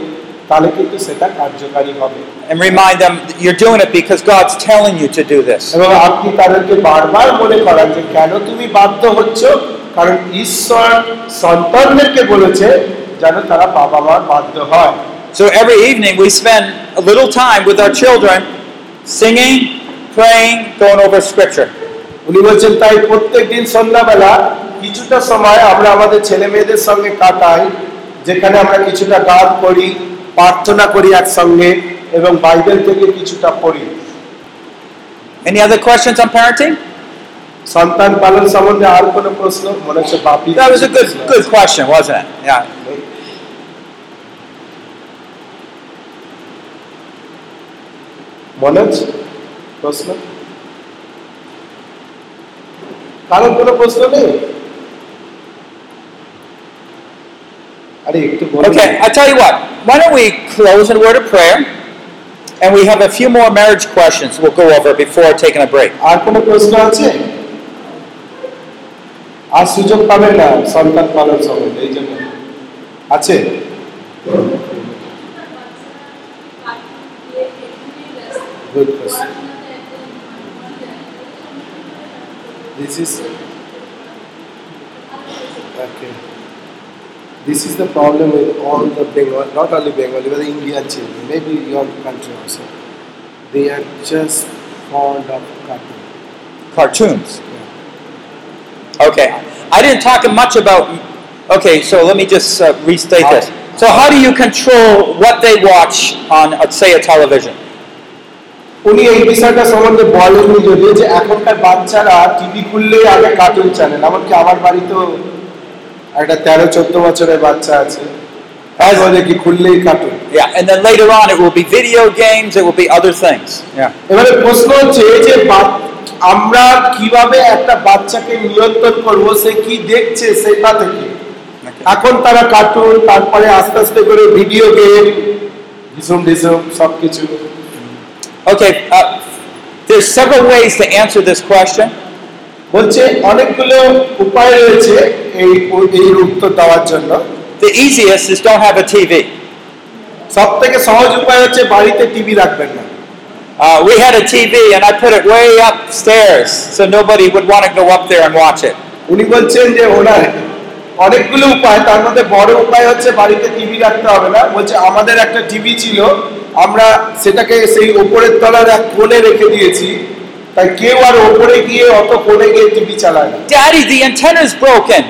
তাহলে কিন্তু সেটা কার্যকারী হবে And remind them that you're doing it because God's telling you to do this. এবং আপনি তাদেরকে বারবার মনে করান যে কেন তুমি বাধ্য হচ্ছ কারণ ঈশ্বর সন্তানদেরকে বলেছে যেন তারা বাবা মার বাধ্য হয় So every evening we spend a little time with our children singing, praying, going over scripture. উনি বলছেন তাই প্রত্যেক দিন সন্ধ্যাবেলা কিছুটা সময় আমরা আমাদের ছেলে মেয়েদের সঙ্গে কাটাই যেখানে আমরা কিছুটা গান করি প্রার্থনা করি একসঙ্গে এবং বাইবেল থেকে কিছুটা পড়ি Any other questions on parenting? সন্তান পালন সম্বন্ধে আর কোনো প্রশ্ন মনে হচ্ছে বাপি That was a good good question, wasn't it? Yeah. মনে হচ্ছে প্রশ্ন কারণ কোনো প্রশ্ন নেই Okay, I tell you what. Why don't we close in a word of prayer, and we have a few more marriage questions we'll go over before taking a break. আর কোনো প্রশ্ন আছে আর সুযোগ পাবেন না সন্তান পালন সম্বন্ধে এই জন্য আছে Good question. This is okay. This is the problem with all the Bengal, not only Bengali, but the Indian children, maybe your country also. They are just fond of cartoon. Cartoons. Okay. I didn't talk much about. Okay, so let me just uh, restate this. So, how do you control what they watch on, uh, say, a television? উনি এই বিষয়টা সম্বন্ধে বলেননি যদিও যে এখনকার বাচ্চারা TV খুললেই আগে কার্টুন চ্যানেল এমনকি আমার বাড়িতেও একটা তেরো চোদ্দ বছরের বাচ্চা আছে তাই বলে কি খুললেই cartoon Yeah, and then later on, it will be video games. It will be other things. Yeah. এবারে প্রশ্ন হচ্ছে যে আমরা কীভাবে একটা বাচ্চাকে নিয়ন্ত্রণ করব সে কি দেখছে সেটা থেকে এখন তারা কার্টুন তারপরে আস্তে আস্তে করে ভিডিও গেম ডিসুম ডিসুম সবকিছু Okay. Uh, there's several ways to answer this question. বলছে অনেকগুলো উপায় রয়েছে এই এই উত্তর দেওয়ার জন্য The easiest is don't have a TV. সব থেকে সহজ উপায় হচ্ছে বাড়িতে টিভি রাখবেন না Uh, we had a TV and I put it way upstairs so nobody would want to go up there and watch it. উনি বলছেন যে ওনার অনেকগুলো উপায় তার মধ্যে বড় উপায় হচ্ছে বাড়িতে টিভি রাখতে হবে না বলছে আমাদের একটা টিভি ছিল আমরা সেটাকে সেই ওপরের তলার এক কোণে রেখে দিয়েছি তাই কেউ আর ওপরে গিয়ে অত কোণে গিয়ে টিভি চালায় না Daddy, the antenna's broken.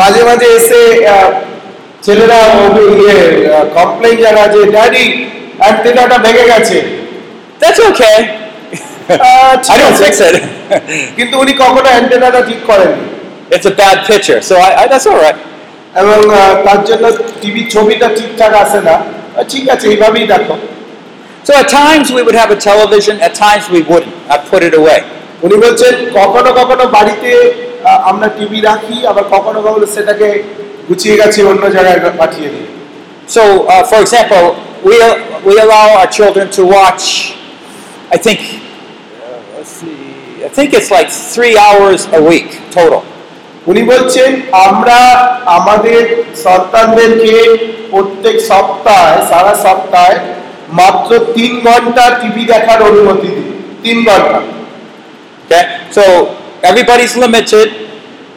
মাঝে মাঝে এসে ছেলেরা ওকে ইয়ে কমপ্লেন জানা যে ড্যাডি অ্যান্টেনাটা ভেঙে গেছে That's okay. আহ, ঠিক I don't fix it. কিন্তু উনি কখনো অ্যান্টেনাটা ঠিক it's a bad picture, so I, I, that's all right. এবং তার জন্য টিভি ছবিটা ঠিকঠাক আসে না ঠিক আছে এইভাবেই দেখো So at times we would have a television, at times we wouldn't. I put it away. উনি বলছেন কখনো কখনো বাড়িতে আহ, আমরা টিভি রাখি আবার কখনো কখনো সেটাকে গুছিয়ে গেছি অন্য জায়গায় পাঠিয়ে দিই So, uh, for example, we, we allow our children to watch, I think, uh, let's see, I think it's like three hours a week total. উনি বলছেন আমরা আমাদের সন্তানদেরকে প্রত্যেক সপ্তাহে সারা সপ্তাহে মাত্র তিন ঘণ্টা টিভি দেখার অনুমতি দিই তিন ঘণ্টা Okay? So everybody's limited,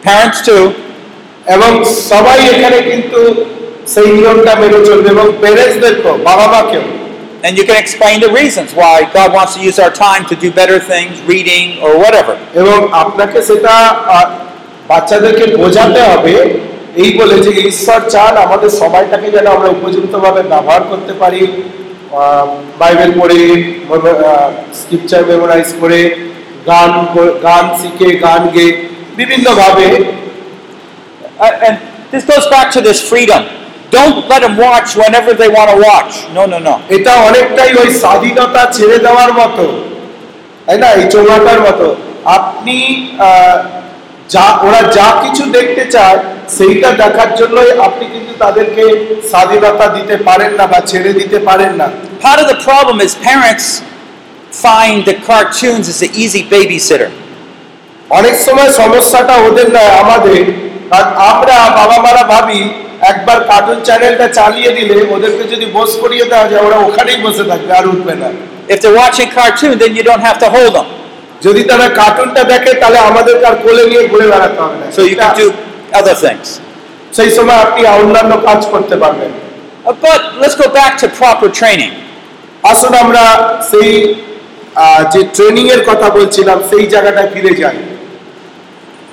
parents too. এবং সবাই এখানে কিন্তু সেই নিয়মটা মেনে চলবে এবং প্যারেন্টসদেরকেও বাবা মাকেও And you can explain the reasons why God wants to use our time to do better things, reading or whatever. এবং আপনাকে সেটা আহ, বাচ্চাদেরকে বোঝাতে হবে এই বলে যে ঈশ্বর চান আমাদের সময়টাকে যেন আমরা উপযুক্তভাবে ব্যবহার করতে পারি আহ, বাইবেল পড়ে স্ক্রিপচার মেমোরাইজ করে গান গান শিখে গান গেয়ে বিভিন্নভাবে Uh, this goes back to this freedom. Don't let them watch whenever they want to watch. No, no, no. এটা অনেকটাই ওই স্বাধীনতা ছেড়ে দেওয়ার মতো তাই না এই চোঙাটার মতো আপনি যা ওরা যা কিছু দেখতে চায় সেইটা দেখার জন্যই আপনি কিন্তু তাদেরকে স্বাধীনতা দিতে পারেন না বা ছেড়ে দিতে পারেন না Part of the problem is parents find the cartoons as an easy babysitter. অনেক সময় সমস্যাটা ওদের নয় আমাদের আর আমরা বাবা মারা ভাবি একবার কার্টুন চ্যানেলটা চালিয়ে দিলে ওদেরকে যদি বস করিয়ে দেওয়া যায় ওরা ওখানেই বসে থাকবে আর উঠবে না If they're watching cartoon, then you don't have to hold them. যদি তারা কার্টুনটা দেখে তাহলে আমাদের তার কোলে নিয়ে ঘুরে বেড়াতে হবে না So you can do other things. সেই সময় আপনি অন্যান্য কাজ করতে পারবেন But let's go back to proper training. আসুন আমরা সেই যে ট্রেনিং এর কথা বলছিলাম সেই জায়গাটায় ফিরে যাই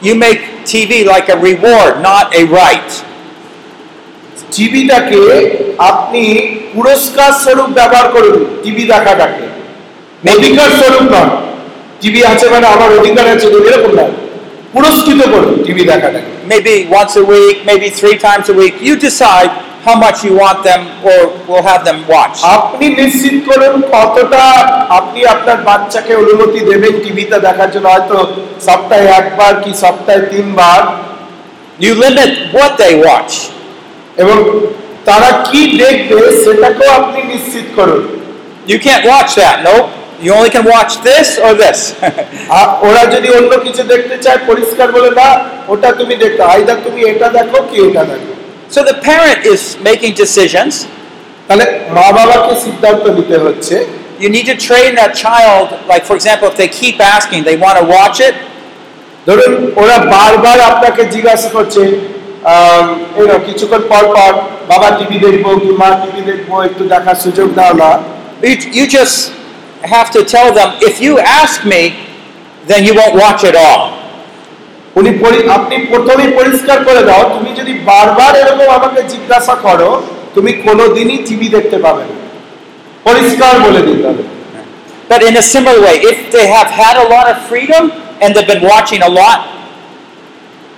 You make TV like a reward, not a right. টিভিটাকে আপনি পুরস্কার স্বরূপ ব্যবহার করুন টিভি দেখাটাকে অধিকার স্বরূপ নয় টিভি আছে মানে আমার অধিকার আছে এরকম নয় পুরস্কৃত করুন TV দেখাটাকে Maybe once a week, maybe three times a week. You decide how much you want them or will have them watch. আপনি নিশ্চিত করুন কতটা আপনি আপনার বাচ্চাকে অনুমতি দেবেন টিভিতে দেখার জন্য হয়তো সপ্তাহে একবার কি সপ্তাহে তিনবার You limit what they watch. এবং তারা কি দেখবে সেটাকেও আপনি নিশ্চিত করুন You can't watch that. Nope. You only can watch this or this. আর ওরা যদি অন্য কিছু দেখতে চায় পরিষ্কার বলে না ওটা তুমি দেখতে আইদার তুমি এটা দেখো কি এটা দেখো so the parent is making decisions. তাহলে মা বাবাকে সিদ্ধান্ত নিতে হচ্ছে You need to train that child, like for example, if they keep asking, they want to watch it, ধরুন ওরা বারবার আপনাকে জিজ্ঞাসা করছে আম, এই নাও, কিছুক্ষণ পর পর বাবা টিভি দেখবো কি মা টিভি দেখবো একটু দেখার সুযোগ দাও না you, you just have to tell them, if you ask me, then you won't watch it all. উনি আপনি প্রথমেই পরিষ্কার করে দাও তুমি যদি বারবার এরকম আমাকে জিজ্ঞাসা করো তুমি কোনোদিনই টিভি দেখতে পাবে না পরিষ্কার বলে হবে But in a similar way, if they have had a lot of freedom and they've been watching a lot,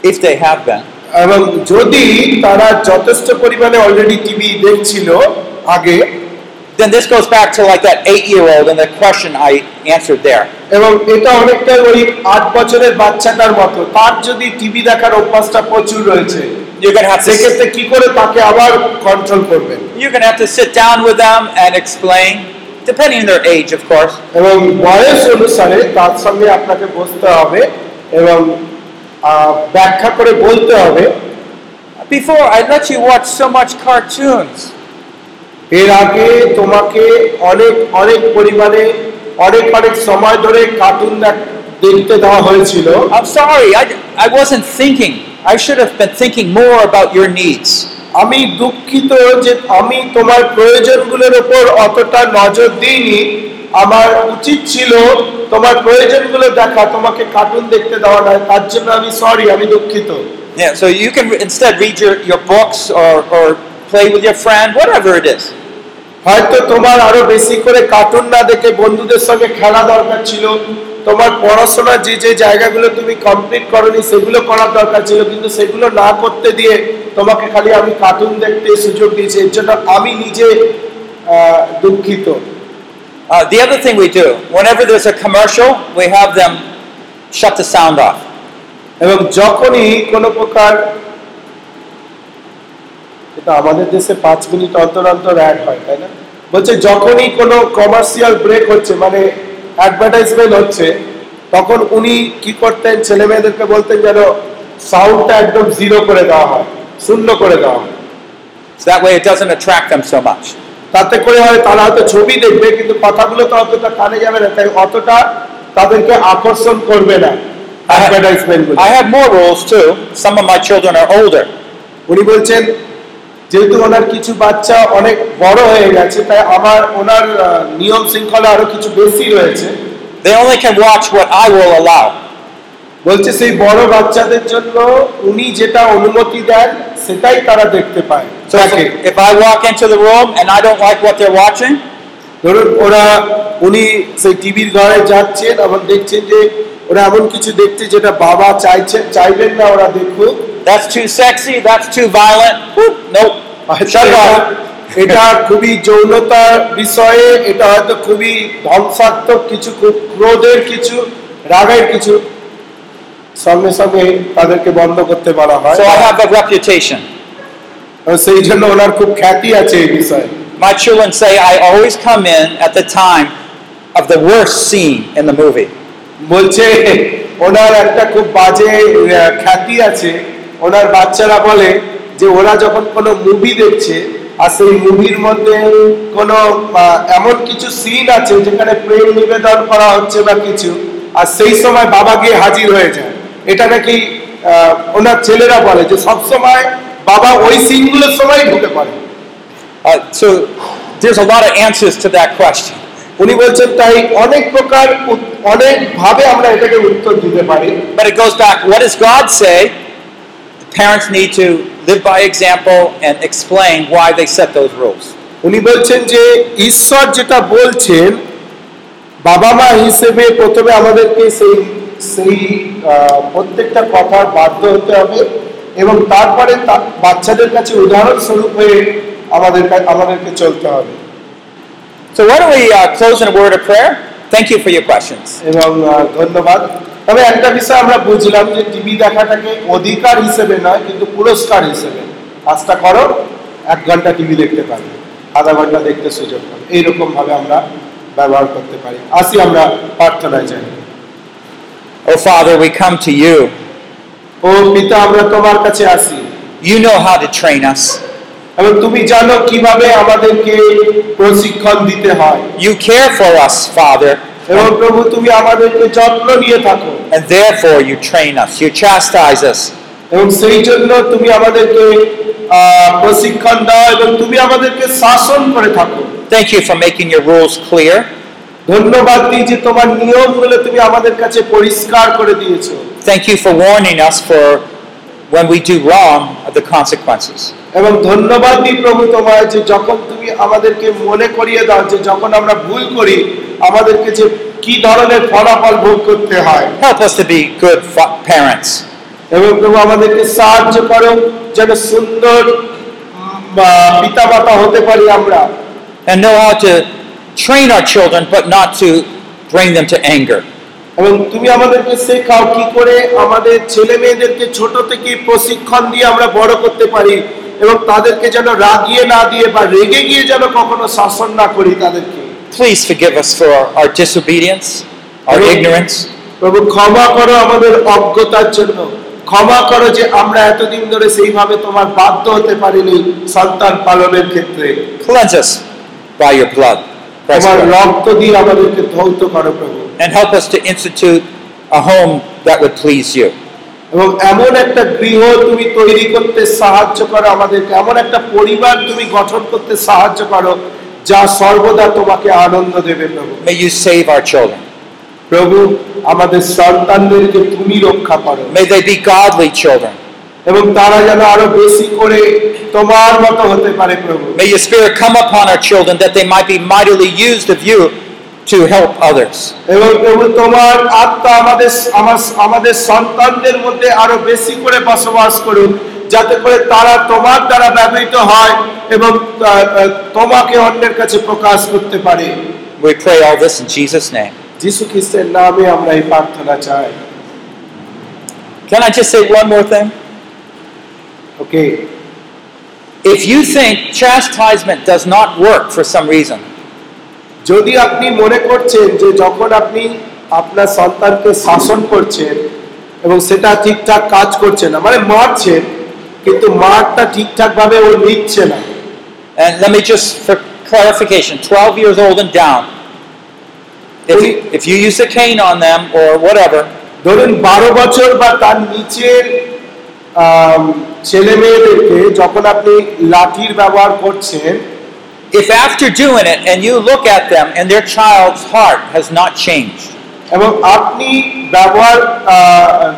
if they have been, এবং যদি তারা যথেষ্ট পরিমাণে অলরেডি টিভি দেখছিল আগে then this goes back to like that eight year old and the question I answered there. এবং এটা অনেকটা ওই আট বছরের বাচ্চাটার মতো তার যদি টিভি দেখার অভ্যাসটা প্রচুর রয়েছে You're going to have to সেক্ষেত্রে কি করে তাকে আবার কন্ট্রোল করবেন you're going to have to sit down with them and explain, depending on their age, of course. এবং বয়স অনুসারে তার সঙ্গে আপনাকে বসতে হবে এবং আহ, ব্যাখ্যা করে বলতে হবে Before I let you watch so much cartoons. এর আগে তোমাকে অনেক অনেক পরিমাণে অনেক অনেক সময় ধরে কার্টুন দেখতে দেওয়া হয়েছিল I'm sorry, I, I wasn't thinking. I should have been thinking more about your needs. আমি দুঃখিত যে আমি তোমার প্রয়োজনগুলোর উপর অতটা নজর দিইনি আমার উচিত ছিল তোমার প্রয়োজনগুলো দেখা তোমাকে কার্টুন দেখতে দেওয়া নয় তার জন্য আমি সরি আমি দুঃখিত Yeah, so you can instead read your, your books or, or play with your friend, whatever it is. হয়তো তোমার আরও বেশি করে কার্টুন না দেখে বন্ধুদের সঙ্গে খেলা দরকার ছিল তোমার পড়াশোনার যে যে জায়গাগুলো তুমি কমপ্লিট করনি সেগুলো করার দরকার ছিল কিন্তু সেগুলো না করতে দিয়ে তোমাকে খালি আমি কার্টুন দেখতে সুযোগ দিয়েছি এর জন্য আমি নিজে দুঃখিত Uh, the other thing we do, whenever there's a commercial, we have them shut the sound off. এবং যখনই কোনো প্রকার এটা আমাদের দেশে পাঁচ মিনিট অন্তর অন্তর অ্যাড হয় তাই না বলছে যখনই কোনো কমার্শিয়াল ব্রেক হচ্ছে মানে অ্যাডভার্টাইজমেন্ট হচ্ছে তখন উনি কি করতেন ছেলে মেয়েদেরকে বলতেন যেন সাউন্ডটা একদম জিরো করে দেওয়া হয় শূন্য করে দেওয়া হয় that way it doesn't attract them so much. তাতে করে হয় তারা হয়তো ছবি দেখবে কিন্তু কথাগুলো তো অতটা কানে যাবে না তাই অতটা তাদেরকে আকর্ষণ করবে না I have, I have more rules too. Some of my children are older. উনি বলছেন যেহেতু ওনার কিছু বাচ্চা অনেক বড় হয়ে গেছে তাই আমার ওনার নিয়ম শৃঙ্খলা আরও কিছু বেশি রয়েছে। They only can watch what I will allow. বলছে সেই বড় বাচ্চাদের জন্য উনি যেটা অনুমতি দেন সেটাই তারা দেখতে পায়। So if, I walk into the room and I don't like what they're watching, ধরুন ওরা উনি সেই টিভির ঘরে যাচ্ছেন এবং দেখছেন যে ওরা এমন কিছু দেখছে যেটা বাবা চাইছে চাইবেন না ওরা দেখুক। that's too sexy, that's too violent. Whoop, nope. Shut it এটা- off. এটা খুবই যৌনতার বিষয়ে এটা হয়তো খুবই ধ্বংসাত্মক কিছু খুব ক্রোধের কিছু রাগের কিছু সঙ্গে সঙ্গে তাদেরকে বন্ধ করতে বলা হয় So I have a reputation. এবং সেই জন্য ওনার খুব খ্যাতি আছে এই বিষয়ে My children say I always come in at the time of the worst scene in the movie. বলছে ওনার একটা খুব বাজে আহ, খ্যাতি আছে ওনার বাচ্চারা বলে যে ওরা যখন কোনো মুভি দেখছে আর সেই মুভির মধ্যে কোনো এমন কিছু সিন আছে যেখানে প্রেম নিবেদন করা হচ্ছে বা কিছু আর সেই সময় বাবা গিয়ে হাজির হয়ে যায় এটা নাকি ওনার ছেলেরা বলে যে সব সময় বাবা ওই সিনগুলোর সময় ঢুকে পড়ে Uh, so there's a lot of answers to that question. উনি বলছেন তাই অনেক প্রকার অনেক ভাবে আমরা এটাকে উত্তর দিতে পারি But it goes back, what does God say? The parents need to live by example and explain why they set those rules. উনি বলছেন যে ঈশ্বর যেটা বলছেন বাবা মা হিসেবে প্রথমে আমাদেরকে সেই সেই আহ, প্রত্যেকটা কথার বাধ্য হতে হবে এবং তারপরে তা- বাচ্চাদের কাছে উদাহরণস্বরূপ হয়ে আমাদের কা- আমাদেরকে চলতে হবে So why don't we uh, close in a word of prayer? Thank you for your questions. এবং আহ, ধন্যবাদ তবে একটা বিষয় আমরা বুঝলাম যে টিভি দেখাটাকে অধিকার হিসেবে নয় কিন্তু পুরস্কার হিসেবে। কাজটা করো এক ঘণ্টা টিভি দেখতে পারি আধা ঘণ্টা দেখতে সুযোগ পাবে। এইরকম ভাবে আমরা ব্যবহার করতে পারি। আসি আমরা প্রার্থনায় যাই। ও father we come to you. ও পিতা আমরা তোমার কাছে আসি। You know how to train us. এবং তুমি জানো কীভাবে আমাদেরকে প্রশিক্ষণ দিতে হয়। You care for us, Father, এবং প্রভু তুমি আমাদেরকে যত্ন নিয়ে থাকো and therefore you train us. You chastise us. এবং সেই জন্য তুমি আমাদেরকে আহ, প্রশিক্ষণ দাও এবং তুমি আমাদেরকে শাসন করে থাকো Thank you for making your rules clear. ধন্যবাদ দিই যে তোমার নিয়মগুলো তুমি আমাদের কাছে পরিষ্কার করে দিয়েছ Thank you for warning us for when we do wrong of the consequences. এবং ধন্যবাদ দিই প্রভু তোমায় যে যখন তুমি আমাদেরকে মনে করিয়ে দাও যে যখন আমরা ভুল করি আমাদেরকে যে কি ধরনের ফলাফল ভোগ করতে হয় Help us to be good fa- parents. এবং প্রভু আমাদেরকে সাহায্য করো যেন সুন্দর পিতা মাতা হতে পারি আমরা and know how to train our children, but not to bring them to anger. এবং তুমি আমাদেরকে শেখাও কি করে আমাদের ছেলে মেয়েদেরকে ছোট থেকে প্রশিক্ষণ দিয়ে আমরা বড় করতে পারি এবং তাদেরকে যেন রাগিয়ে না দিয়ে বা রেগে গিয়ে যেন কখনো শাসন না করি তাদেরকে Please forgive us for our disobedience, our ignorance. প্রভু ক্ষমা করো আমাদের অজ্ঞতার জন্য ক্ষমা করো যে আমরা এতদিন ধরে সেইভাবে তোমার বাধ্য হতে পারিনি সন্তান পালনের ক্ষেত্রে Cleanse us by your blood. তোমার রক্ত দিয়ে আমাদেরকে ধৌত করো প্রভু And help us to institute a home that would please you. এবং এমন একটা গৃহ তুমি তৈরি করতে সাহায্য করো আমাদেরকে এমন একটা পরিবার তুমি গঠন করতে সাহায্য করো যা সর্বদা তোমাকে আনন্দ দেবে প্রভু May you save our children. প্রভু আমাদের সন্তানদেরকে তুমি রক্ষা করো May they be godly children. এবং তারা যেন আরো বেশি করে তোমার মতো হতে পারে প্রভু May your spirit come upon our children that they might be mightily used of you to help others. এবং প্রভু তোমার আত্মা আমাদের আমার আমাদের সন্তানদের মধ্যে আরও বেশি করে বসবাস করুক যাতে করে তারা তোমার দ্বারা ব্যবহৃত হয় এবং আহ, আহ, তোমাকে অন্যের কাছে প্রকাশ করতে পারে We pray all this in Jesus' name. যিশু খ্রিস্টের নামে আমরা এই প্রার্থনা চাই Can I just say one more thing? Okay If you think chastisement does not work for some reason, যদি আপনি মনে করছেন যে যখন আপনি আপনার সন্তানকে শাসন করছেন এবং সেটা ঠিকঠাক কাজ করছে না মানে মারছেন কিন্তু মারটা ঠিকঠাক ভাবে ও নিচ্ছে না। And let me just, for clarification, 12 years old and down, if, if you use a cane on them or whatever, ধরুন বারো বছর বা তার নিচের ছেলে মেয়েদেরকে যখন আপনি লাঠির ব্যবহার করছেন if after doing it and you look at them and their child's heart has not changed, এবং আপনি ব্যবহার আহ,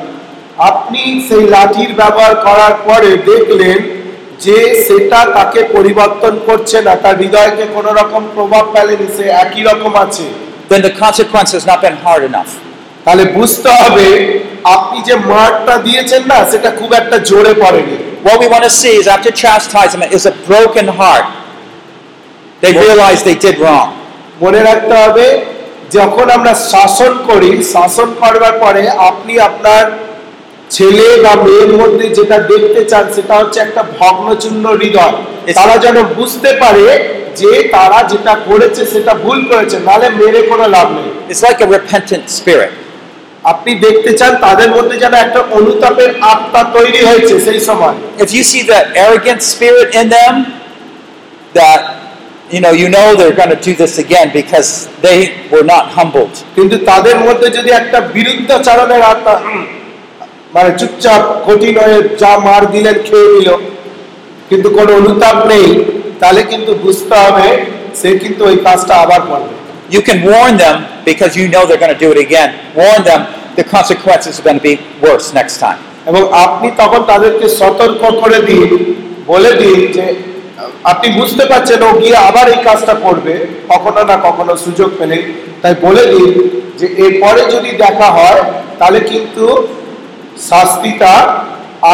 আপনি সেই লাঠির ব্যবহার করার পরে দেখলেন যে সেটা তাকে পরিবর্তন করছে না তার হৃদয়কে কোনো রকম প্রভাব ফেলেনি সে একই রকম আছে then the consequence has not been hard enough. তাহলে বুঝতে হবে আপনি যে মারটা দিয়েছেন না সেটা খুব একটা জোরে পড়েনি What we want to see is after chastisement is a broken heart. They realize they did wrong. মনে রাখতে হবে যখন আমরা শাসন করি শাসন করবার পরে আপনি আপনার ছেলে বা মেয়ের মধ্যে যেটা দেখতে চান সেটা হচ্ছে একটা ভগ্নচূর্ণ হৃদয় তারা যেন বুঝতে পারে যে তারা যেটা করেছে সেটা ভুল করেছে নালে মেরে কোনো লাভ নেই It's like a repentant spirit. আপনি দেখতে চান তাদের মধ্যে যেন একটা অনুতাপের আত্মা তৈরি হয়েছে সেই সময় If you see that arrogant spirit in them, that you know, you know they're going to do this again because they were not humbled. কিন্তু তাদের মধ্যে যদি একটা বিরুদ্ধাচরণের আত্মা মানে চুপচাপ কঠিন হয়ে যা মার দিলেন খেয়ে নিল কিন্তু কোনো অনুতাপ নেই তাহলে কিন্তু বুঝতে হবে সে কিন্তু ওই কাজটা আবার করবে You can warn them because you know they're going to do it again. Warn them the consequences are going to be worse next time. এবং আপনি তখন তাদেরকে সতর্ক করে দিন বলে দিন যে আপনি বুঝতে পারছেন ও গিয়ে আবার এই কাজটা করবে কখনো না কখনো সুযোগ পেলে। তাই বলে দিন যে এরপরে যদি দেখা হয় তাহলে কিন্তু শাস্তিটা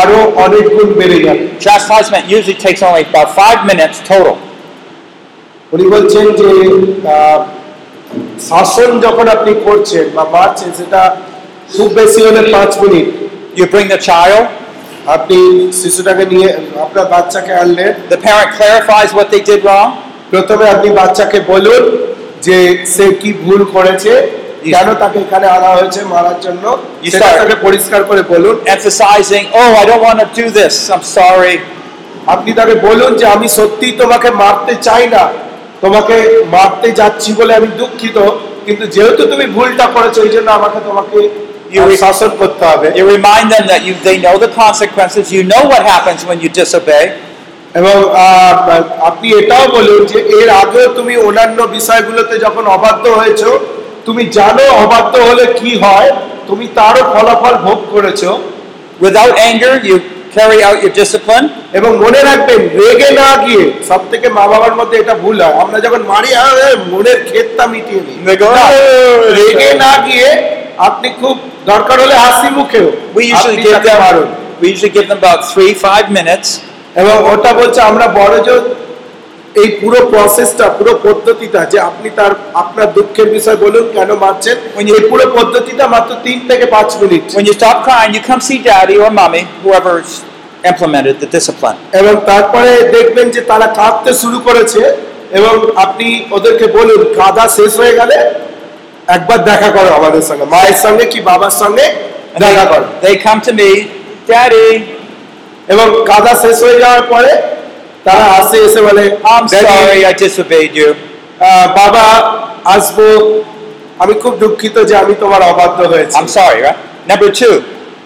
আরও অনেক গুণ বেড়ে যাবে। Chastisement usually takes only about five minutes total. উনি বলছেন যে শাসন যখন আপনি করছেন বা মারছেন সেটা খুব বেশি হলে পাঁচ minute. You bring the child, আপনি শিশুটাকে নিয়ে আপনার বাচ্চাকে আনলেন the parent clarifies what they did wrong, প্রথমে আপনি বাচ্চাকে বলুন যে সে কি ভুল করেছে কেন তাকে এখানে আনা হয়েছে মারার জন্য। সেটা তাকে পরিষ্কার করে বলুন। Emphasizing, oh, I don't want to do this, I'm sorry. আপনি তাকে বলুন যে আমি সত্যি তোমাকে মারতে চাই না। তোমাকে মারতে যাচ্ছি বলে আমি দুঃখিত কিন্তু যেহেতু তুমি ভুলটা করেছ এই জন্য আমাকে তোমাকে You- শাসন করতে হবে You remind them that you, they know the consequences, you know what happens when you disobey, এবং আপনি এটাও বলুন যে এর আগেও তুমি অন্যান্য বিষয়গুলোতে যখন অবাধ্য হয়েছো তুমি জানো অবাধ্য হলে কি হয় তুমি তারও ফলাফল ভোগ করেছ। Without anger, you carry out your discipline. এবং মনে রাখবেন রেগে না গিয়ে সব থেকে মা বাবার মধ্যে এটা ভুল হয়। আমরা যখন মারি মনের ক্ষেতটা মিটিয়ে নিই। They go, না, "Oh, রেগে না গিয়ে আপনি খুব দরকার হলে হাসি মুখেও We usually give তাকে মারুন them, we usually give them about three, five minutes. এবং ওটা বলছে আমরা বড় জোর এই পুরো প্রসেসটা পুরো পদ্ধতিটা যে আপনি তার আপনার দুঃখের বিষয় বলুন কেন মারছেন এই পুরো পদ্ধতিটা মাত্র তিন থেকে পাঁচ minute When you stop crying, you come see daddy or mommy, whoever's implemented the discipline. এবং তারপরে দেখবেন যে তারা কাঁদতে শুরু করেছে এবং আপনি ওদেরকে বলুন কাঁদা শেষ হয়ে গেলে একবার দেখা করো আমাদের সঙ্গে। মায়ের সঙ্গে কি বাবার সঙ্গে? দেখা করো। they, come to me, Daddy, এবং কাদা শেষ হয়ে যাওয়ার পরে তারা আসে এসে বলে I'm "Daddy, sorry I disobeyed you. বাবা আসব। আমি খুব দুঃখিত যে আমি তোমার অবাধ্য হয়েছি। I'm sorry, right? Number two,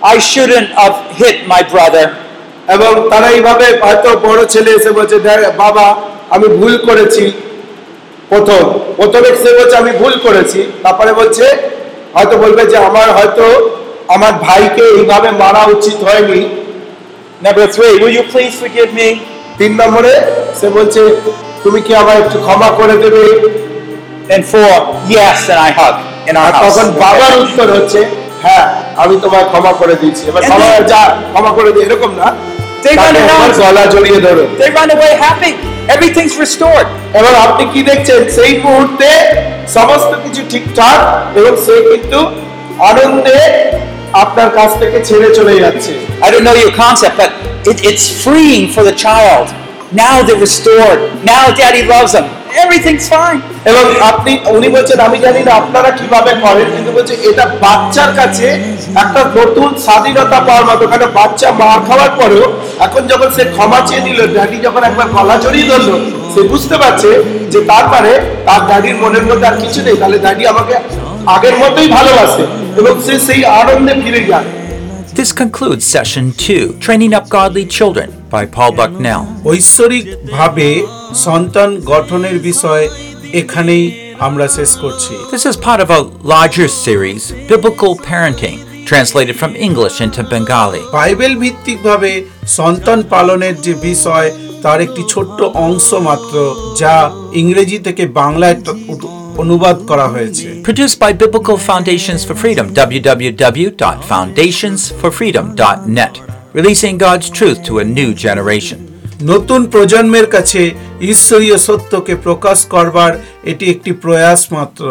I shouldn't have hit my brother. এবং তারা এইভাবে হয়তো বড় ছেলে এসে বলছে বাবা আমি ভুল করেছি। প্রথম। প্রথমে সে বলছে আমি ভুল করেছি। তারপরে বলছে হয়তো বলবে যে আমার হয়তো আমার ভাইকে এইভাবে মারা উচিত হয়নি। Number three, will you please forgive me? তিন নম্বরে সে বলছে তুমি কি আমার একটু ক্ষমা করে দেবে? And four, yes, and I hug in our আর তখন বাবার উত্তর হচ্ছে হ্যাঁ আমি তোমায় ক্ষমা করে দিয়েছি। এবার ক্ষমা যা ক্ষমা করে দিই এরকম না? They run around. They run away happy. Everything's restored. এবার আপনি কি দেখছেন সেই মুহূর্তে সমস্ত কিছু ঠিকঠাক এবং সে কিন্তু আনন্দে আপনার কাছ থেকে ছেড়ে চলে যাচ্ছে I don't know your concept, but it, it's freeing for the child. Now they're restored. Now daddy loves them. Everything's fine. এবং আপনি উনি বলছেন আমি জানি না আপনারা কীভাবে করেন কিন্তু বলছে এটা বাচ্চার কাছে একটা নতুন স্বাধীনতা পাওয়ার মতো কারণ বাচ্চা মার খাওয়ার পরেও এখন যখন সে ক্ষমা চেয়ে নিল ড্যাডি যখন একবার গলা জড়িয়ে ধরলো সে বুঝতে পারছে যে তারপরে তার ড্যাডির মনের মধ্যে আর কিছু নেই তাহলে ড্যাডি আমাকে আগের মতোই ভালোবাসে এবং সে সেই আনন্দে ফিরে যায় This concludes session two Training Up Godly Children by Paul Bucknell. ঐশ্বরিকভাবে সন্তান গঠনের বিষয় এখানেই আমরা শেষ করছি This is part of a larger series, Biblical Parenting, translated from English into Bengali. Bible ভিত্তিকভাবে সন্তান পালনের যে বিষয় তার একটি ছোট্ট অংশ মাত্র যা ইংরেজি থেকে বাংলায় ত- উত- অনুবাদ করা হয়েছে Produced by Biblical Foundations for Freedom, www.foundationsforfreedom.net, releasing God's truth to a new generation. নতুন প্রজন্মের কাছে ঈশ্বরীয় সত্যকে প্রকাশ করবার এটি একটি প্রয়াস মাত্র